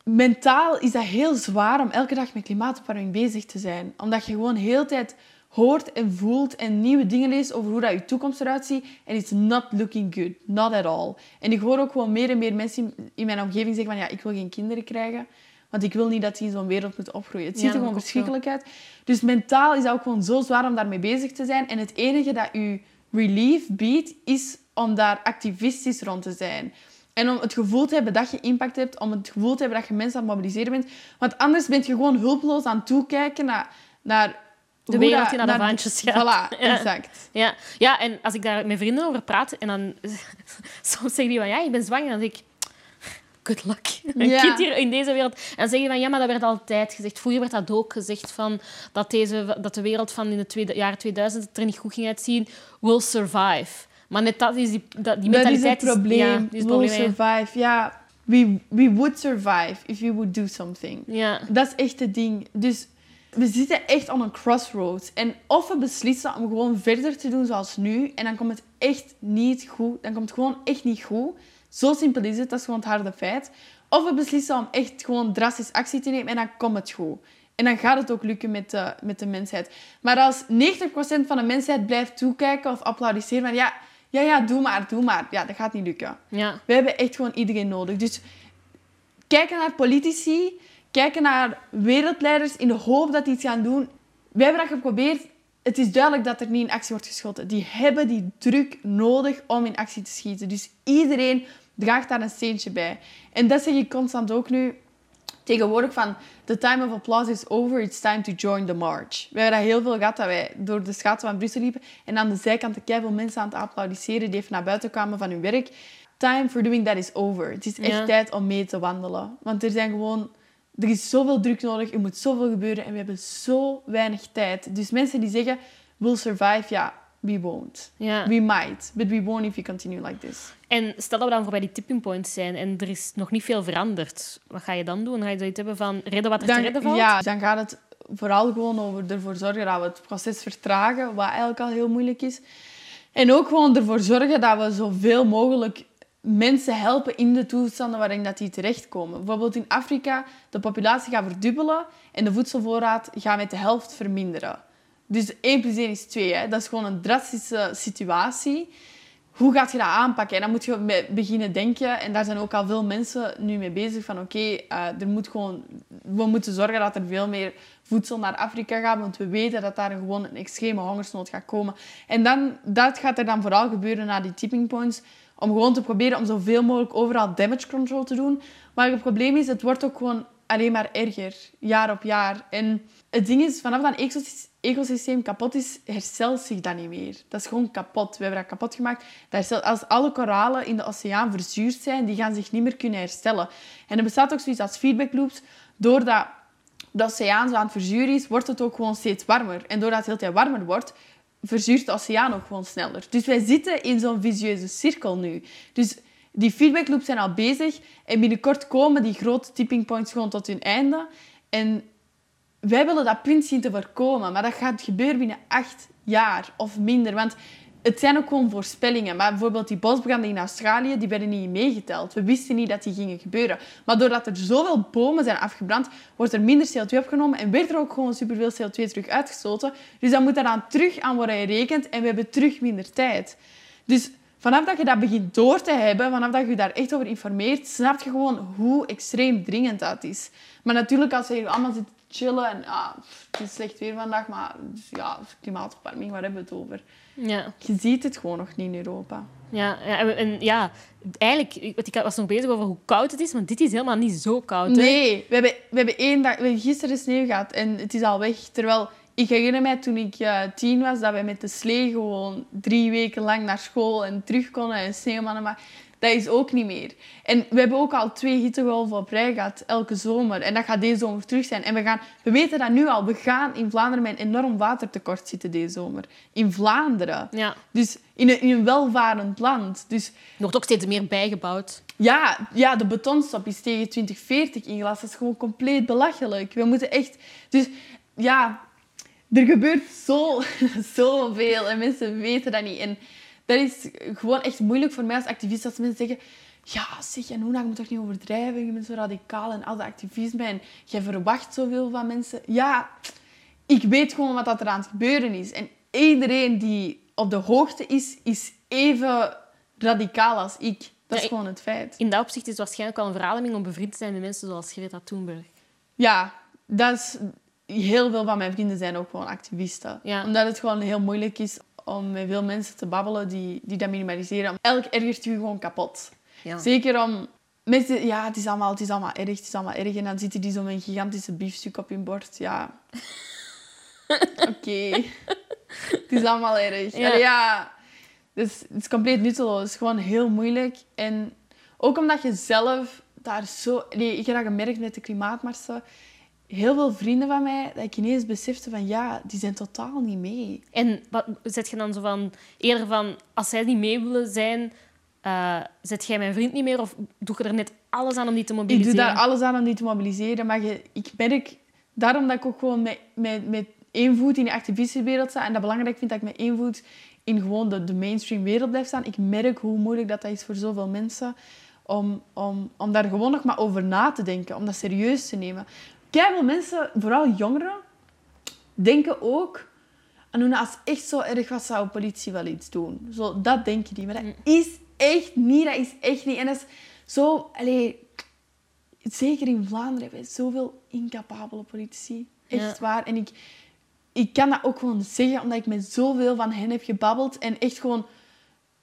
Mentaal is dat heel zwaar om elke dag met klimaatopwarming bezig te zijn. Omdat je gewoon heel tijd hoort en voelt en nieuwe dingen leest over hoe dat je toekomst eruit ziet. En it's not looking good. Not at all. En ik hoor ook gewoon meer en meer mensen in mijn omgeving zeggen van ja, ik wil geen kinderen krijgen. Want ik wil niet dat die in zo'n wereld moeten opgroeien. Het ziet er gewoon verschrikkelijk uit. Dus mentaal is dat ook gewoon zo zwaar om daarmee bezig te zijn. En het enige dat u relief biedt, is om daar activistisch rond te zijn. En om het gevoel te hebben dat je impact hebt. Om het gevoel te hebben dat je mensen aan het mobiliseren bent. Want anders ben je gewoon hulpeloos aan het toekijken naar... naar de wereld die naar, naar de vaantjes gaat. Voilà, exact. Ja. ja, en als ik daar met vrienden over praat... En dan... Soms zeggen die van... Ja, ik ben zwanger. En dan zeg ik good luck. Een kind hier in deze wereld. En zeggen van, ja, maar dat werd altijd gezegd. Vroeger werd dat ook gezegd, van, dat, deze, dat de wereld van in de jaren 2000 er niet goed ging uitzien, will survive. Maar net dat is die, dat, die mentaliteit... Dat is het probleem. Ja, is will survive, ja. We, we would survive if we would do something. Ja. Dat is echt het ding. Dus we zitten echt aan een crossroads. En of we beslissen om gewoon verder te doen zoals nu, en dan komt het echt niet goed. Dan komt het gewoon echt niet goed. Zo simpel is het, dat is gewoon het harde feit. Of we beslissen om echt gewoon drastisch actie te nemen en dan komt het goed. En dan gaat het ook lukken met de, met de mensheid. Maar als 90% van de mensheid blijft toekijken of applaudisseren van ja, ja, ja, doe maar, doe maar. Ja, dat gaat niet lukken. Ja. We hebben echt gewoon iedereen nodig. Dus kijken naar politici, kijken naar wereldleiders in de hoop dat die iets gaan doen. We hebben dat geprobeerd. Het is duidelijk dat er niet in actie wordt geschoten. Die hebben die druk nodig om in actie te schieten. Dus iedereen draagt daar een steentje bij. En dat zeg ik constant ook nu. Tegenwoordig van, the time of applause is over, it's time to join the march. We hebben dat heel veel gehad, dat wij door de schaatsen van Brussel liepen en aan de zijkant de veel mensen aan het applaudisseren die even naar buiten kwamen van hun werk. Time for doing that is over. Het is echt tijd om mee te wandelen. Want er zijn gewoon... Er is zoveel druk nodig, er moet zoveel gebeuren en we hebben zo weinig tijd. Dus mensen die zeggen, will survive, ja, we won't. Ja. We might, but we won't if you continue like this. En stel dat we dan voorbij die tipping points zijn en er is nog niet veel veranderd. Wat ga je dan doen? Ga je zoiets hebben van redden wat er te redden valt? Ja, dan gaat het vooral gewoon over ervoor zorgen dat we het proces vertragen, wat eigenlijk al heel moeilijk is. En ook gewoon ervoor zorgen dat we zoveel mogelijk mensen helpen in de toestanden waarin dat die terechtkomen. Bijvoorbeeld in Afrika, de populatie gaat verdubbelen en de voedselvoorraad gaat met de helft verminderen. Dus 1 plus 1 is 2. Hè. Dat is gewoon een drastische situatie. Hoe gaat je dat aanpakken? En dan moet je beginnen denken. En daar zijn ook al veel mensen nu mee bezig. Van oké, uh, er moet gewoon... We moeten zorgen dat er veel meer voedsel naar Afrika gaat. Want we weten dat daar gewoon een extreme hongersnood gaat komen. En dan, dat gaat er dan vooral gebeuren na die tipping points Om gewoon te proberen om zoveel mogelijk overal damage control te doen. Maar het probleem is, het wordt ook gewoon alleen maar erger. Jaar op jaar. En het ding is, vanaf dat ecosysteem kapot is, herstelt zich dat niet meer. Dat is gewoon kapot. We hebben dat kapot gemaakt. Dat als alle koralen in de oceaan verzuurd zijn, die gaan zich niet meer kunnen herstellen. En er bestaat ook zoiets als feedback loops. Doordat de oceaan zo aan het verzuren is, wordt het ook gewoon steeds warmer. En doordat het heel tijd warmer wordt, verzuurt de oceaan ook gewoon sneller. Dus wij zitten in zo'n visieuze cirkel nu. Dus die feedback loops zijn al bezig. En binnenkort komen die grote tipping points gewoon tot hun einde. En wij willen dat punt zien te voorkomen. Maar dat gaat gebeuren binnen acht jaar of minder. Want het zijn ook gewoon voorspellingen. Maar bijvoorbeeld die bosbranden in Australië, die werden niet meegeteld. We wisten niet dat die gingen gebeuren. Maar doordat er zoveel bomen zijn afgebrand, wordt er minder CO2 opgenomen en werd er ook gewoon superveel CO2 terug uitgestoten. Dus dan moet daar dan terug aan worden gerekend en we hebben terug minder tijd. Dus vanaf dat je dat begint door te hebben, vanaf dat je daar echt over informeert, snap je gewoon hoe extreem dringend dat is. Maar natuurlijk, als je allemaal zit chillen en ja, het is slecht weer vandaag, maar dus ja, klimaatopwarming, waar hebben we het over? Ja. Je ziet het gewoon nog niet in Europa. Ja, ja, en, ja eigenlijk, ik was nog bezig over hoe koud het is, maar dit is helemaal niet zo koud. Nee, we hebben, we hebben één dag, we hebben gisteren sneeuw gehad en het is al weg. Terwijl ik herinner mij toen ik uh, tien was, dat we met de slee gewoon drie weken lang naar school en terug konden en sneeuwmannen maar dat is ook niet meer. En we hebben ook al twee hittegolven op rij gehad, elke zomer. En dat gaat deze zomer terug zijn. En we, gaan, we weten dat nu al. We gaan in Vlaanderen met een enorm watertekort zitten deze zomer. In Vlaanderen. Ja. Dus in een, in een welvarend land. Dus... Er wordt ook steeds meer bijgebouwd. Ja, ja, de betonstop is tegen 2040 ingelast. Dat is gewoon compleet belachelijk. We moeten echt... Dus ja, er gebeurt zo, zoveel en mensen weten dat niet. En dat is gewoon echt moeilijk voor mij als activist als mensen zeggen ja, zeg, Anouna, je moet toch niet overdrijven. Je bent zo radicaal en al dat activisme. En jij verwacht zoveel van mensen. Ja, ik weet gewoon wat dat er aan het gebeuren is. En iedereen die op de hoogte is, is even radicaal als ik. Dat is gewoon het feit. In dat opzicht is het waarschijnlijk wel een verademing om bevriend te zijn met mensen zoals Greta Thunberg. Ja, dat is... Heel veel van mijn vrienden zijn ook gewoon activisten. Omdat het gewoon heel moeilijk is om met veel mensen te babbelen die, die dat minimaliseren. Elk ergert je gewoon kapot. Ja. Zeker om mensen... Ja, het is, allemaal, het is allemaal erg, het is allemaal erg. En dan zitten die zo met een gigantische biefstuk op hun bord. Ja. Oké. het is allemaal erg. Ja. ja. Dus het is compleet nutteloos. Het is gewoon heel moeilijk. En ook omdat je zelf daar zo... Nee, ik heb dat gemerkt met de klimaatmarsen heel veel vrienden van mij dat ik ineens besefte van ja, die zijn totaal niet mee. En wat zet je dan zo van eerder van als zij niet mee willen zijn, uh, zet jij mijn vriend niet meer of doe je er net alles aan om die te mobiliseren? Ik doe daar alles aan om die te mobiliseren, maar je, ik merk daarom dat ik ook gewoon met, met, met één voet in de activistische sta en dat belangrijk vind dat ik met één voet in gewoon de, de mainstream wereld blijf staan. Ik merk hoe moeilijk dat, dat is voor zoveel mensen om, om, om daar gewoon nog maar over na te denken, om dat serieus te nemen veel mensen, vooral jongeren, denken ook... En als het echt zo erg was, zou de politie wel iets doen. Zo, dat denken die. Maar dat mm. is echt niet. Dat is echt niet. En dat is zo... Zeker in Vlaanderen hebben we zoveel incapabele politici. Echt waar. En ik, ik kan dat ook gewoon zeggen, omdat ik met zoveel van hen heb gebabbeld. En echt gewoon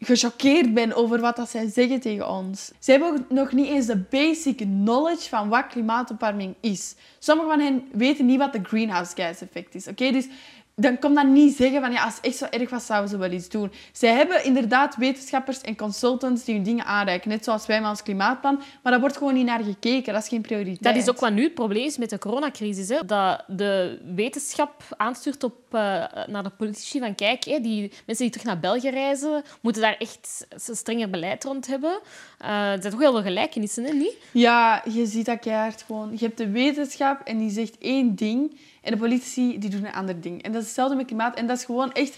gechoqueerd ben over wat dat zij zeggen tegen ons. Ze hebben nog niet eens de basic knowledge van wat klimaatopwarming is. Sommigen van hen weten niet wat de greenhouse gas effect is. Oké, dus dan kom dan niet zeggen van ja, als het echt zo erg was, zouden ze wel iets doen. Zij hebben inderdaad wetenschappers en consultants die hun dingen aanreiken, net zoals wij met ons klimaatplan, maar daar wordt gewoon niet naar gekeken. Dat is geen prioriteit. Dat is ook wat nu het probleem is met de coronacrisis. Hè? Dat de wetenschap aanstuurt op, uh, naar de politici van kijk, hè, die mensen die terug naar België reizen, moeten daar echt een strenger beleid rond hebben. Uh, er zijn toch heel veel gelijkenissen, hè? niet? Ja, je ziet dat keihard gewoon. Je hebt de wetenschap en die zegt één ding en de politie die doen een ander ding. En dat is hetzelfde met klimaat. En dat is gewoon echt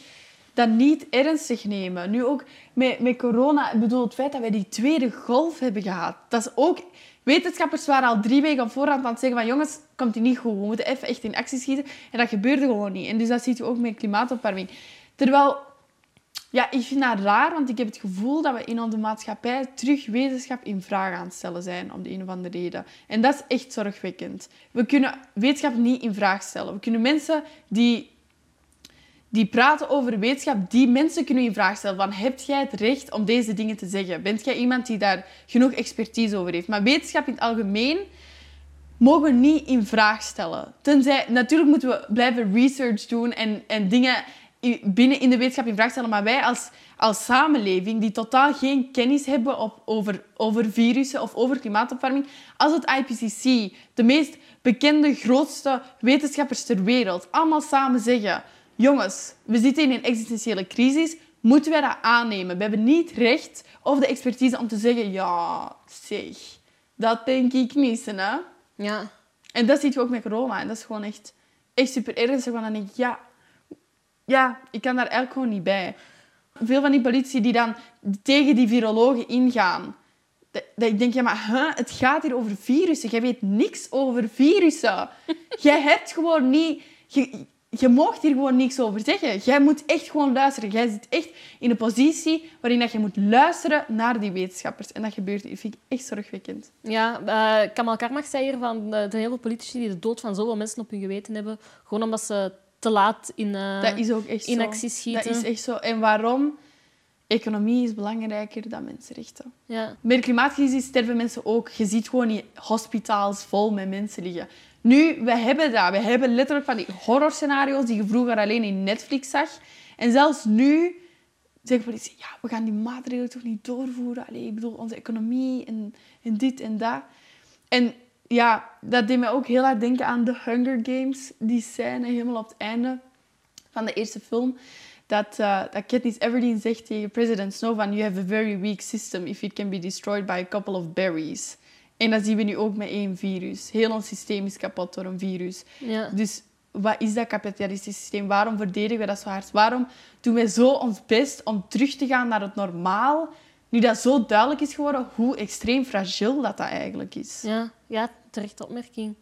dat niet ernstig nemen. Nu ook met, met corona. Ik bedoel, het feit dat wij die tweede golf hebben gehad. Dat is ook... Wetenschappers waren al drie weken op voorhand aan het zeggen van jongens, komt die niet goed. We moeten even echt in actie schieten. En dat gebeurde gewoon niet. En dus dat ziet je ook met klimaatopwarming. Terwijl ja, ik vind dat raar, want ik heb het gevoel dat we in onze maatschappij terug wetenschap in vraag aan stellen zijn, om de een of andere reden. En dat is echt zorgwekkend. We kunnen wetenschap niet in vraag stellen. We kunnen mensen die, die praten over wetenschap, die mensen kunnen in vraag stellen. Van, heb jij het recht om deze dingen te zeggen? Bent jij iemand die daar genoeg expertise over heeft? Maar wetenschap in het algemeen mogen we niet in vraag stellen. Tenzij, natuurlijk moeten we blijven research doen en, en dingen binnen in de wetenschap in vraag stellen. Maar wij als, als samenleving, die totaal geen kennis hebben op, over, over virussen of over klimaatopwarming, als het IPCC, de meest bekende, grootste wetenschappers ter wereld, allemaal samen zeggen jongens, we zitten in een existentiële crisis, moeten wij dat aannemen? We hebben niet recht of de expertise om te zeggen, ja, zeg, dat denk ik niet, hè? Ja. En dat ziet je ook met corona. En dat is gewoon echt, echt super ernstig. Want dan denk ik, ja, ja, ik kan daar eigenlijk gewoon niet bij. Veel van die politie die dan tegen die virologen ingaan. Dat, dat ik denk, ja, maar huh, het gaat hier over virussen. Jij weet niks over virussen. Jij hebt gewoon niet... Je, je mocht hier gewoon niks over zeggen. Jij moet echt gewoon luisteren. Jij zit echt in een positie waarin dat je moet luisteren naar die wetenschappers. En dat gebeurt, dat vind ik echt zorgwekkend. Ja, uh, Kamal Karmach zei hier van de, de heel veel politici die de dood van zoveel mensen op hun geweten hebben, gewoon omdat ze te laat in, uh, dat is ook echt in zo. actie schieten. Dat is echt zo. En waarom? Economie is belangrijker dan mensenrechten. Ja. De klimaatcrisis sterven mensen ook. Je ziet gewoon die hospitaals vol met mensen liggen. Nu, we hebben dat. We hebben letterlijk van die horrorscenario's die je vroeger alleen in Netflix zag. En zelfs nu zeggen politie, ja, we gaan die maatregelen toch niet doorvoeren. Allee, ik bedoel, onze economie en, en dit en dat. En ja, dat deed me ook heel hard denken aan The Hunger Games. Die scène helemaal op het einde van de eerste film. Dat, uh, dat Katniss Everdeen zegt tegen president Snow van... You have a very weak system if it can be destroyed by a couple of berries. En dat zien we nu ook met één virus. Heel ons systeem is kapot door een virus. Ja. Dus wat is dat kapitalistische systeem? Waarom verdedigen we dat zo hard? Waarom doen wij zo ons best om terug te gaan naar het normaal? Nu dat zo duidelijk is geworden hoe extreem fragiel dat, dat eigenlijk is. Ja, ja terechte opmerking.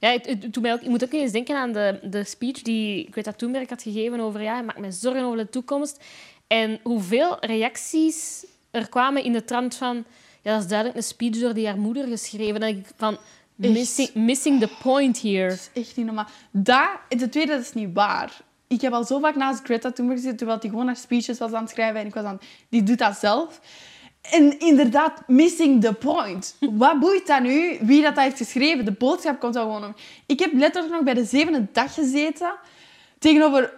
Ja, het, het, mij ook, ik moet ook eens denken aan de, de speech die Greta Thunberg had gegeven over ja, ik maak me zorgen over de toekomst. En hoeveel reacties er kwamen in de trant van ja, dat is duidelijk een speech door die haar moeder geschreven. Denk ik van, missing, missing the point here. Dat is echt niet normaal. Dat, de tweede, dat is niet waar. Ik heb al zo vaak naast Greta Thunberg gezeten, terwijl hij gewoon haar speeches was aan het schrijven. En ik was aan... Die doet dat zelf. En inderdaad, missing the point. Wat boeit dat nu, wie dat heeft geschreven? De boodschap komt wel gewoon om. Ik heb letterlijk nog bij de zevende dag gezeten tegenover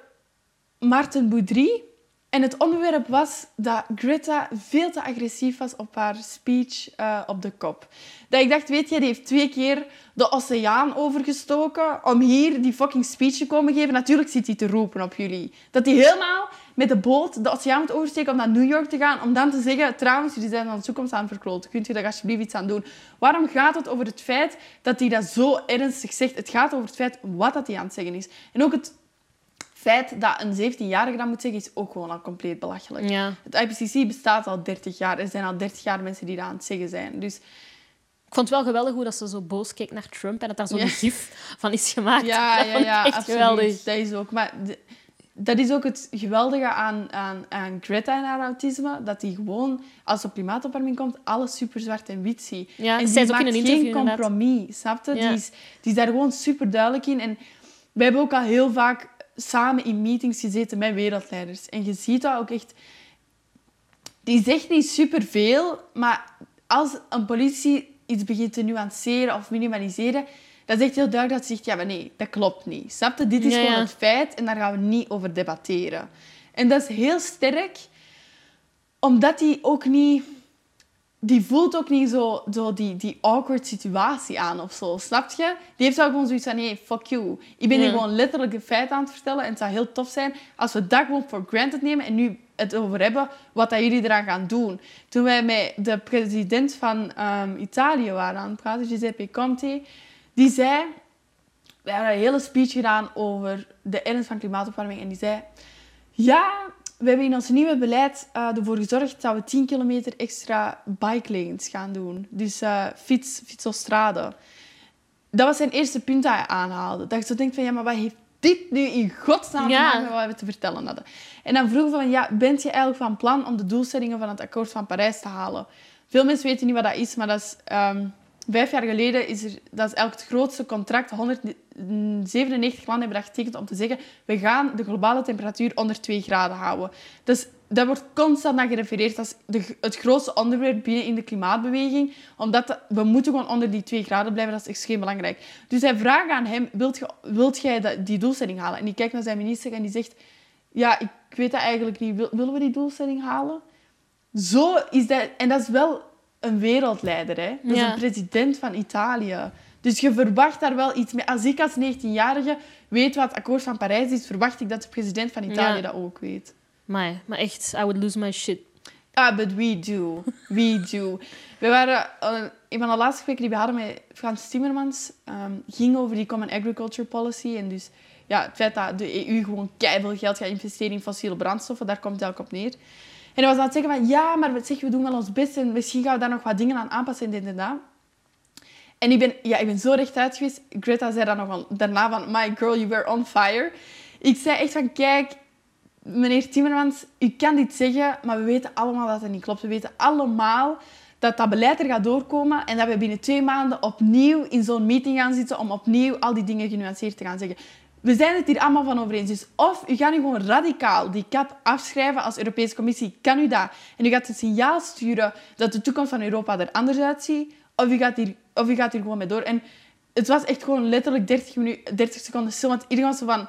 Martin Boudry. En het onderwerp was dat Greta veel te agressief was op haar speech uh, op de kop. Dat ik dacht, weet je, die heeft twee keer de oceaan overgestoken om hier die fucking speech te komen geven. Natuurlijk zit hij te roepen op jullie. Dat hij helemaal met de boot de oceaan moet oversteken om naar New York te gaan. Om dan te zeggen, trouwens, jullie zijn aan de toekomst aan het verkloten. Kunt je daar alsjeblieft iets aan doen? Waarom gaat het over het feit dat hij dat zo ernstig zegt? Het gaat over het feit wat dat hij aan het zeggen is. En ook het feit dat een 17-jarige dat moet zeggen, is ook gewoon al compleet belachelijk. Ja. Het IPCC bestaat al 30 jaar. Er zijn al 30 jaar mensen die dat aan het zeggen zijn. Dus... Ik vond het wel geweldig hoe dat ze zo boos keek naar Trump en dat daar zo'n ja. gif van is gemaakt. Ja, dat ja, ja, echt absoluut. geweldig. Dat is ook... Maar de, dat is ook het geweldige aan, aan, aan Greta en haar autisme. Dat die gewoon, als op klimaatopwarming komt, alles super zwart en wit ziet. Ja, en die in maakt een geen compromis, snap je? Ja. Die, is, die is daar gewoon super duidelijk in. En we hebben ook al heel vaak samen in meetings gezeten met wereldleiders. En je ziet dat ook echt... Die zegt niet superveel, maar als een politie iets begint te nuanceren of minimaliseren, dan is echt heel duidelijk dat ze zegt, ja, maar nee, dat klopt niet. Snap je? Dit is Ja, gewoon ja. het feit en daar gaan we niet over debatteren. En dat is heel sterk, omdat hij ook niet... Die voelt ook niet zo, zo die, die awkward situatie aan of zo, snap je? Die heeft wel gewoon zoiets van, nee, fuck you. Ik ben hier gewoon letterlijk een feit aan het vertellen en het zou heel tof zijn als we dat gewoon for granted nemen en nu het over hebben wat dat jullie eraan gaan doen. Toen wij met de president van ehm, Italië waren aan het praten, Giuseppe Conte, die zei... We hebben een hele speech gedaan over de ernst van klimaatopwarming en die zei... Ja, we hebben in ons nieuwe beleid eh, ervoor gezorgd dat we 10 kilometer extra bike lanes gaan doen. Dus eh fiets, fietsostrade. Dat was zijn eerste punt dat hij aanhaalde. Dat je zo denkt van, ja, maar wat heeft dit nu in godsnaam te maken met wat we te vertellen hadden? En dan vroegen van, ja, bent je eigenlijk van plan om de doelstellingen van het akkoord van Parijs te halen? Veel mensen weten niet wat dat is, maar dat is ehm, vijf jaar geleden is er, dat is elk het grootste contract, 197 landen hebben dat getekend om te zeggen, we gaan de globale temperatuur onder 2 graden houden. Dus daar wordt constant naar gerefereerd als de, het grootste onderwerp binnen in de klimaatbeweging. Omdat we moeten gewoon onder die 2 graden blijven, dat is extreem belangrijk. Dus hij vraagt aan hem, wilt, wilt jij die doelstelling halen? En die kijkt naar zijn minister en die zegt, ja, ik weet dat eigenlijk niet. Willen we die doelstelling halen? Zo is dat... En dat is wel een wereldleider, hè. Dat is een president van Italië. Dus je verwacht daar wel iets mee. Als ik als 19-jarige weet wat het akkoord van Parijs is, verwacht ik dat de president van Italië dat ook weet. Maar, maar echt, I would lose my shit. Ah, but we do. We do. We waren... Uh, een van de laatste gesprekken die we hadden met Frans Timmermans um, ging over die Common Agriculture Policy. En dus ja, het feit dat de EU gewoon keihard geld gaat investeren in fossiele brandstoffen, daar komt het elk op neer. En hij was aan het zeggen van, ja, maar zeg, we doen wel ons best en misschien gaan we daar nog wat dingen aan aanpassen en dit en dat. En ik ben, ja, ik ben zo rechtuit geweest. Greta zei dan nog van, daarna van, my girl, you were on fire. Ik zei echt van, kijk, meneer Timmermans, u kan dit zeggen, maar we weten allemaal dat het niet klopt. We weten allemaal dat dat beleid er gaat doorkomen en dat we binnen twee maanden opnieuw in zo'n meeting gaan zitten om opnieuw al die dingen genuanceerd te gaan zeggen. We zijn het hier allemaal van over eens. Dus of u gaat nu gewoon radicaal die cap afschrijven als Europese Commissie, kan u dat. En u gaat het signaal sturen dat de toekomst van Europa er anders uitziet. Of u gaat hier, of u gaat hier gewoon mee door. En het was echt gewoon letterlijk 30, minuten, 30 seconden stil. Want iedereen was zo van...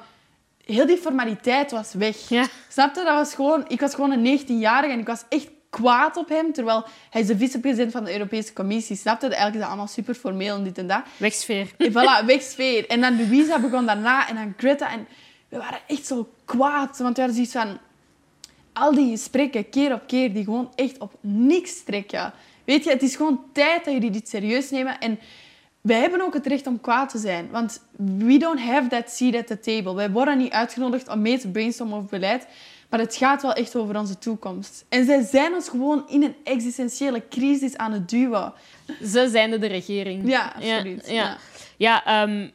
Heel die formaliteit was weg. Ja. Snapte? Dat was gewoon... Ik was gewoon een 19-jarige en ik was echt kwaad op hem, terwijl hij is de vicepresident van de Europese Commissie. Snapte? Eigenlijk is dat allemaal super formeel en dit en dat. Wegsfeer. En voilà, wegsfeer. En dan Louisa begon daarna en dan Greta. En we waren echt zo kwaad, want we hadden zoiets van... Al die gesprekken, keer op keer, die gewoon echt op niks trekken. Weet je, het is gewoon tijd dat jullie dit serieus nemen. En wij hebben ook het recht om kwaad te zijn. Want we don't have that seat at the table. Wij worden niet uitgenodigd om mee te brainstormen over beleid. Maar het gaat wel echt over onze toekomst. En zij zijn ons gewoon in een existentiële crisis aan het duwen. Ze zijn de regering. Ja, absoluut. Ja, ja. ja ehm,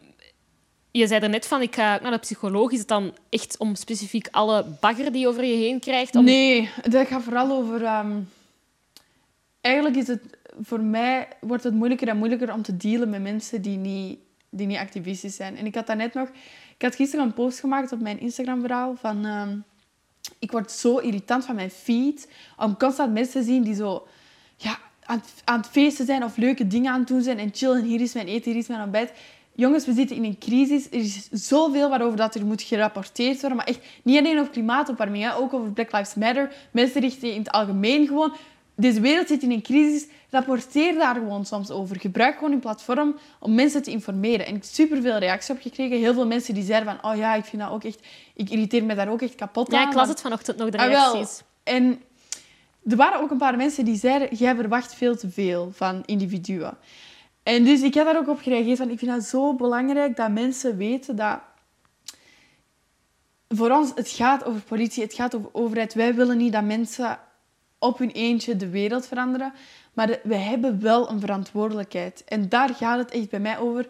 je zei er net van, ik ga naar de psycholoog. Is het dan echt om specifiek alle bagger die je over je heen krijgt? Om... Nee, dat gaat vooral over... Ehm, eigenlijk is het... Voor mij wordt het moeilijker en moeilijker om te dealen met mensen die niet, die niet activistisch zijn. En ik had dat net nog... Ik had gisteren een post gemaakt op mijn Instagram-verhaal van... Ehm, ik word zo irritant van mijn feed om constant mensen te zien die zo ja, aan, aan het feesten zijn of leuke dingen aan het doen zijn en chillen. Hier is mijn eten, hier is mijn ontbijt. Jongens, we zitten in een crisis. Er is zoveel waarover dat er moet gerapporteerd worden. Maar echt niet alleen over klimaatopwarming, ook over Black Lives Matter. Mensenrechten in het algemeen gewoon. Deze wereld zit in een crisis. Rapporteer daar gewoon soms over. Gebruik gewoon een platform om mensen te informeren. En ik heb superveel reacties op gekregen. Heel veel mensen die zeiden van... Oh ja, ik vind dat ook echt... Ik irriteer me daar ook echt kapot aan. Ja, ik las het vanochtend nog, de ah, reacties. en er waren ook een paar mensen die zeiden... Jij verwacht veel te veel van individuen. En dus ik heb daar ook op gereageerd van... Ik vind dat zo belangrijk dat mensen weten dat... Voor ons, het gaat over politie, het gaat over overheid. Wij willen niet dat mensen op hun eentje de wereld veranderen. Maar we hebben wel een verantwoordelijkheid. En daar gaat het echt bij mij over.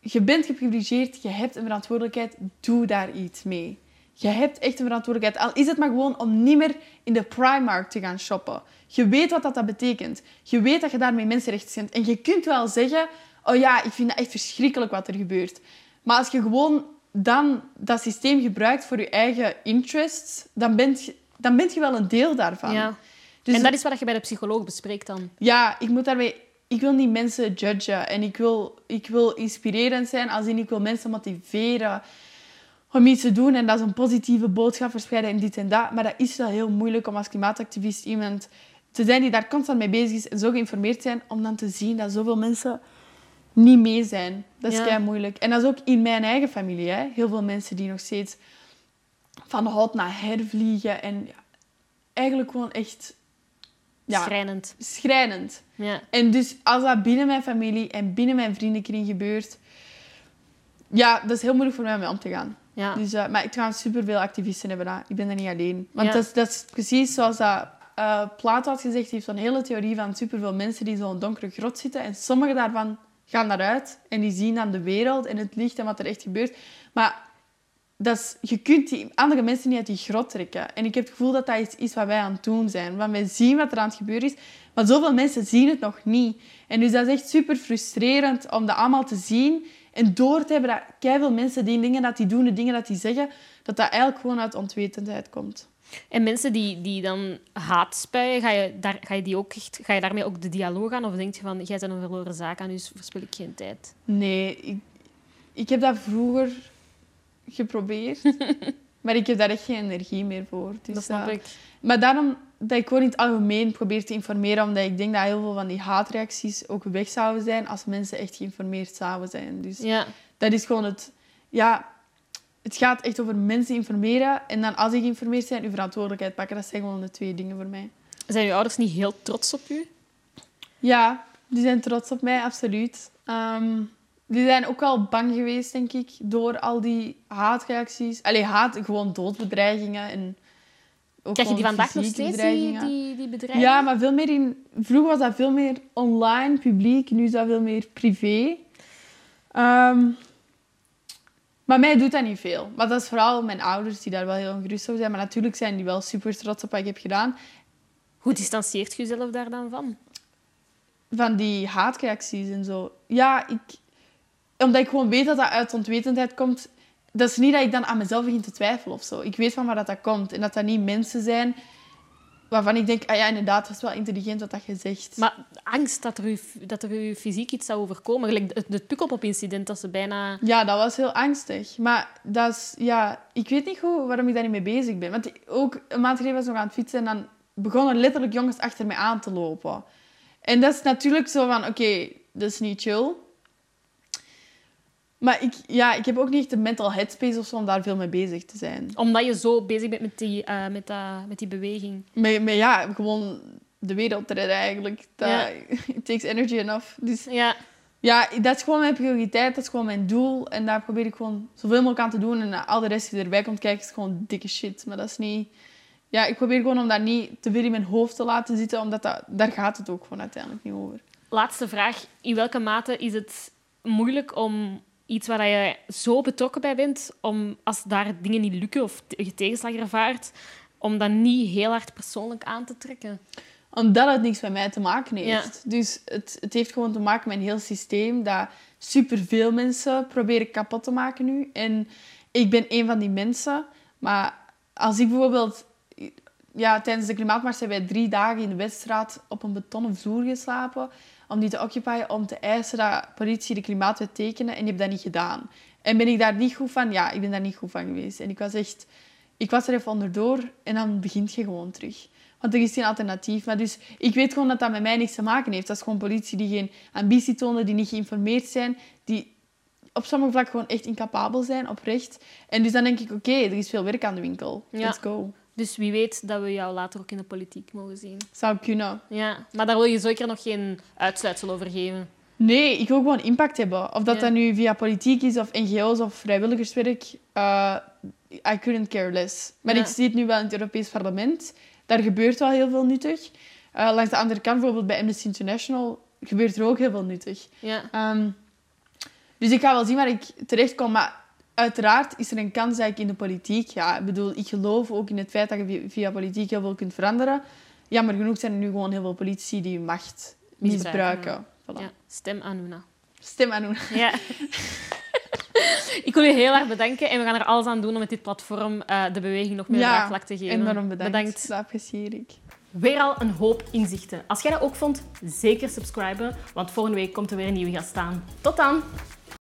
Je bent geprivilegeerd, je hebt een verantwoordelijkheid, doe daar iets mee. Je hebt echt een verantwoordelijkheid. Al is het maar gewoon om niet meer in de Primark te gaan shoppen. Je weet wat dat, dat betekent. Je weet dat je daarmee mensenrechten schendt. En je kunt wel zeggen, oh ja, ik vind het echt verschrikkelijk wat er gebeurt. Maar als je gewoon dan dat systeem gebruikt voor je eigen interests, dan ben je dan ben je wel een deel daarvan. Ja. Dus en dat is wat je bij de psycholoog bespreekt dan? Ja, ik moet daarmee... Ik wil niet mensen judgen en ik wil, ik wil inspirerend zijn, als in ik wil mensen motiveren om iets te doen en dat is een positieve boodschap verspreiden en dit en dat. Maar dat is wel heel moeilijk om als klimaatactivist iemand te zijn die daar constant mee bezig is en zo geïnformeerd zijn, om dan te zien dat zoveel mensen niet mee zijn. Dat is ja. moeilijk. En dat is ook in mijn eigen familie. Hè. Heel veel mensen die nog steeds van naar hervliegen. En ja, eigenlijk gewoon echt... Ja, schrijnend. Schrijnend. Ja. En dus als dat binnen mijn familie en binnen mijn vriendenkring gebeurt... Ja, dat is heel moeilijk voor mij om mee om te gaan. Ja. Dus, uh, maar ik trouwens superveel activisten hebben dat. Ik ben er niet alleen. Want dat, is, dat is precies zoals dat uh, Plato had gezegd. Hij heeft zo'n hele theorie van superveel mensen die in zo'n donkere grot zitten. En sommige daarvan gaan daaruit. En die zien dan de wereld en het licht en wat er echt gebeurt. Maar dat is, je kunt die andere mensen niet uit die grot trekken. En ik heb het gevoel dat dat iets is wat wij aan het doen zijn. Want wij zien wat er aan het gebeuren is, maar zoveel mensen zien het nog niet. En dus dat is echt super frustrerend om dat allemaal te zien en door te hebben dat veel mensen die dingen dat die doen, de dingen dat die zeggen, dat dat eigenlijk gewoon uit onwetendheid komt. En mensen die, die dan haat spuien, ga je, daar, ga, je die ook echt, ga je daarmee ook de dialoog aan? Of denk je van, jij bent een verloren zaak aan, dus verspil ik geen tijd? Nee, ik, ik heb dat vroeger geprobeerd. maar ik heb daar echt geen energie meer voor. Dus, dat snap ik. Maar daarom dat ik gewoon in het algemeen probeer te informeren, omdat ik denk dat heel veel van die haatreacties ook weg zouden zijn als mensen echt geïnformeerd zouden zijn. Dus ja. dat is gewoon het... Ja, het gaat echt over mensen informeren en dan als die geïnformeerd zijn, uw verantwoordelijkheid pakken. Dat zijn gewoon de twee dingen voor mij. Zijn uw ouders niet heel trots op u? Ja, die zijn trots op mij, absoluut. Ehm, die zijn ook wel bang geweest, denk ik, door al die haatreacties. Allee, haat, gewoon doodbedreigingen en... Ook Krijg je die vandaag nog steeds, die, die, die bedreigingen? Ja, maar veel meer in... Vroeger was dat veel meer online, publiek. Nu is dat veel meer privé. Ehm, maar mij doet dat niet veel. Maar dat is vooral mijn ouders die daar wel heel ongerust over zijn. Maar natuurlijk zijn die wel super trots op wat ik heb gedaan. Hoe distancieert je jezelf daar dan van? Van die haatreacties en zo. Ja, ik, omdat ik gewoon weet dat dat uit ontwetendheid komt. Dat is niet dat ik dan aan mezelf begin te twijfelen of zo. Ik weet van waar dat, dat komt. En dat dat niet mensen zijn waarvan ik denk, ah ja, inderdaad, dat is wel intelligent wat dat je zegt. Maar angst dat er u, dat er u fysiek iets zou overkomen. Gelijk het, het Pukkelpop-incident, dat ze bijna... Ja, dat was heel angstig. Maar dat is, ja, ik weet niet goed waarom ik daar niet mee bezig ben. Want ook een maand geleden was ik nog aan het fietsen en dan begonnen letterlijk jongens achter mij aan te lopen. En dat is natuurlijk zo van, oké, dat is niet chill. Maar ik, ja, ik heb ook niet echt de mental headspace of zo om daar veel mee bezig te zijn. Omdat je zo bezig bent met die, uh, met, dat, met die beweging. Met, met, ja, gewoon de wereld te redden eigenlijk. Dat, ja. It takes energy enough. Dus ja. ja, dat is gewoon mijn prioriteit. Dat is gewoon mijn doel. En daar probeer ik gewoon zoveel mogelijk aan te doen. En al de rest die erbij komt kijken is gewoon dikke shit. Maar dat is niet... Ja, ik probeer gewoon om dat niet te veel in mijn hoofd te laten zitten. Omdat dat, daar gaat het ook gewoon uiteindelijk niet over. Laatste vraag. In welke mate is het moeilijk om iets waar je zo betrokken bij bent, om als daar dingen niet lukken of je tegenslag ervaart, om dat niet heel hard persoonlijk aan te trekken? Omdat het niks met mij te maken heeft. Dus het, het heeft gewoon te maken met een heel systeem dat superveel mensen proberen kapot te maken nu. En ik ben een van die mensen. Maar als ik bijvoorbeeld... Ja, tijdens de klimaatmars hebben wij drie dagen in de Weststraat op een betonnen vloer geslapen om die te occupyen, om te eisen dat politie de klimaatwet tekenen. En die hebben dat niet gedaan. En ben ik daar niet goed van? Ja, ik ben daar niet goed van geweest. En ik was echt... Ik was er even onderdoor en dan begint je gewoon terug. Want er is geen alternatief. Maar dus ik weet gewoon dat dat met mij niks te maken heeft. Dat is gewoon politie die geen ambitie tonen, die niet geïnformeerd zijn, die op sommige vlakken gewoon echt incapabel zijn, oprecht. En dus dan denk ik, oké, er is veel werk aan de winkel. Let's go. Dus wie weet dat we jou later ook in de politiek mogen zien. Zou kunnen. Ja, maar daar wil je zeker nog geen uitsluitsel over geven. Nee, ik wil gewoon impact hebben. Of dat dat nu via politiek is, of NGO's, of vrijwilligerswerk. Uh, I couldn't care less. Maar ik zie het nu wel in het Europees Parlement. Daar gebeurt wel heel veel nuttig. Uh, langs de andere kant, bijvoorbeeld bij Amnesty International, gebeurt er ook heel veel nuttig. Ja. Um, dus ik ga wel zien waar ik terecht kom. Maar uiteraard is er een kans dat ik in de politiek... Ja, ik bedoel, ik geloof ook in het feit dat je via politiek heel veel kunt veranderen. Jammer genoeg zijn er nu gewoon heel veel politici die macht misbruiken. Voilà. Ja, stem Anuna. Stem Anuna. Ja. ik wil je heel erg bedanken en we gaan er alles aan doen om met dit platform uh, de beweging nog meer ja, draagvlak te geven. enorm bedankt. bedankt. Dat apprecieer ik. Weer al een hoop inzichten. Als jij dat ook vond, zeker subscriben, want volgende week komt er weer een nieuwe gast staan. Tot dan!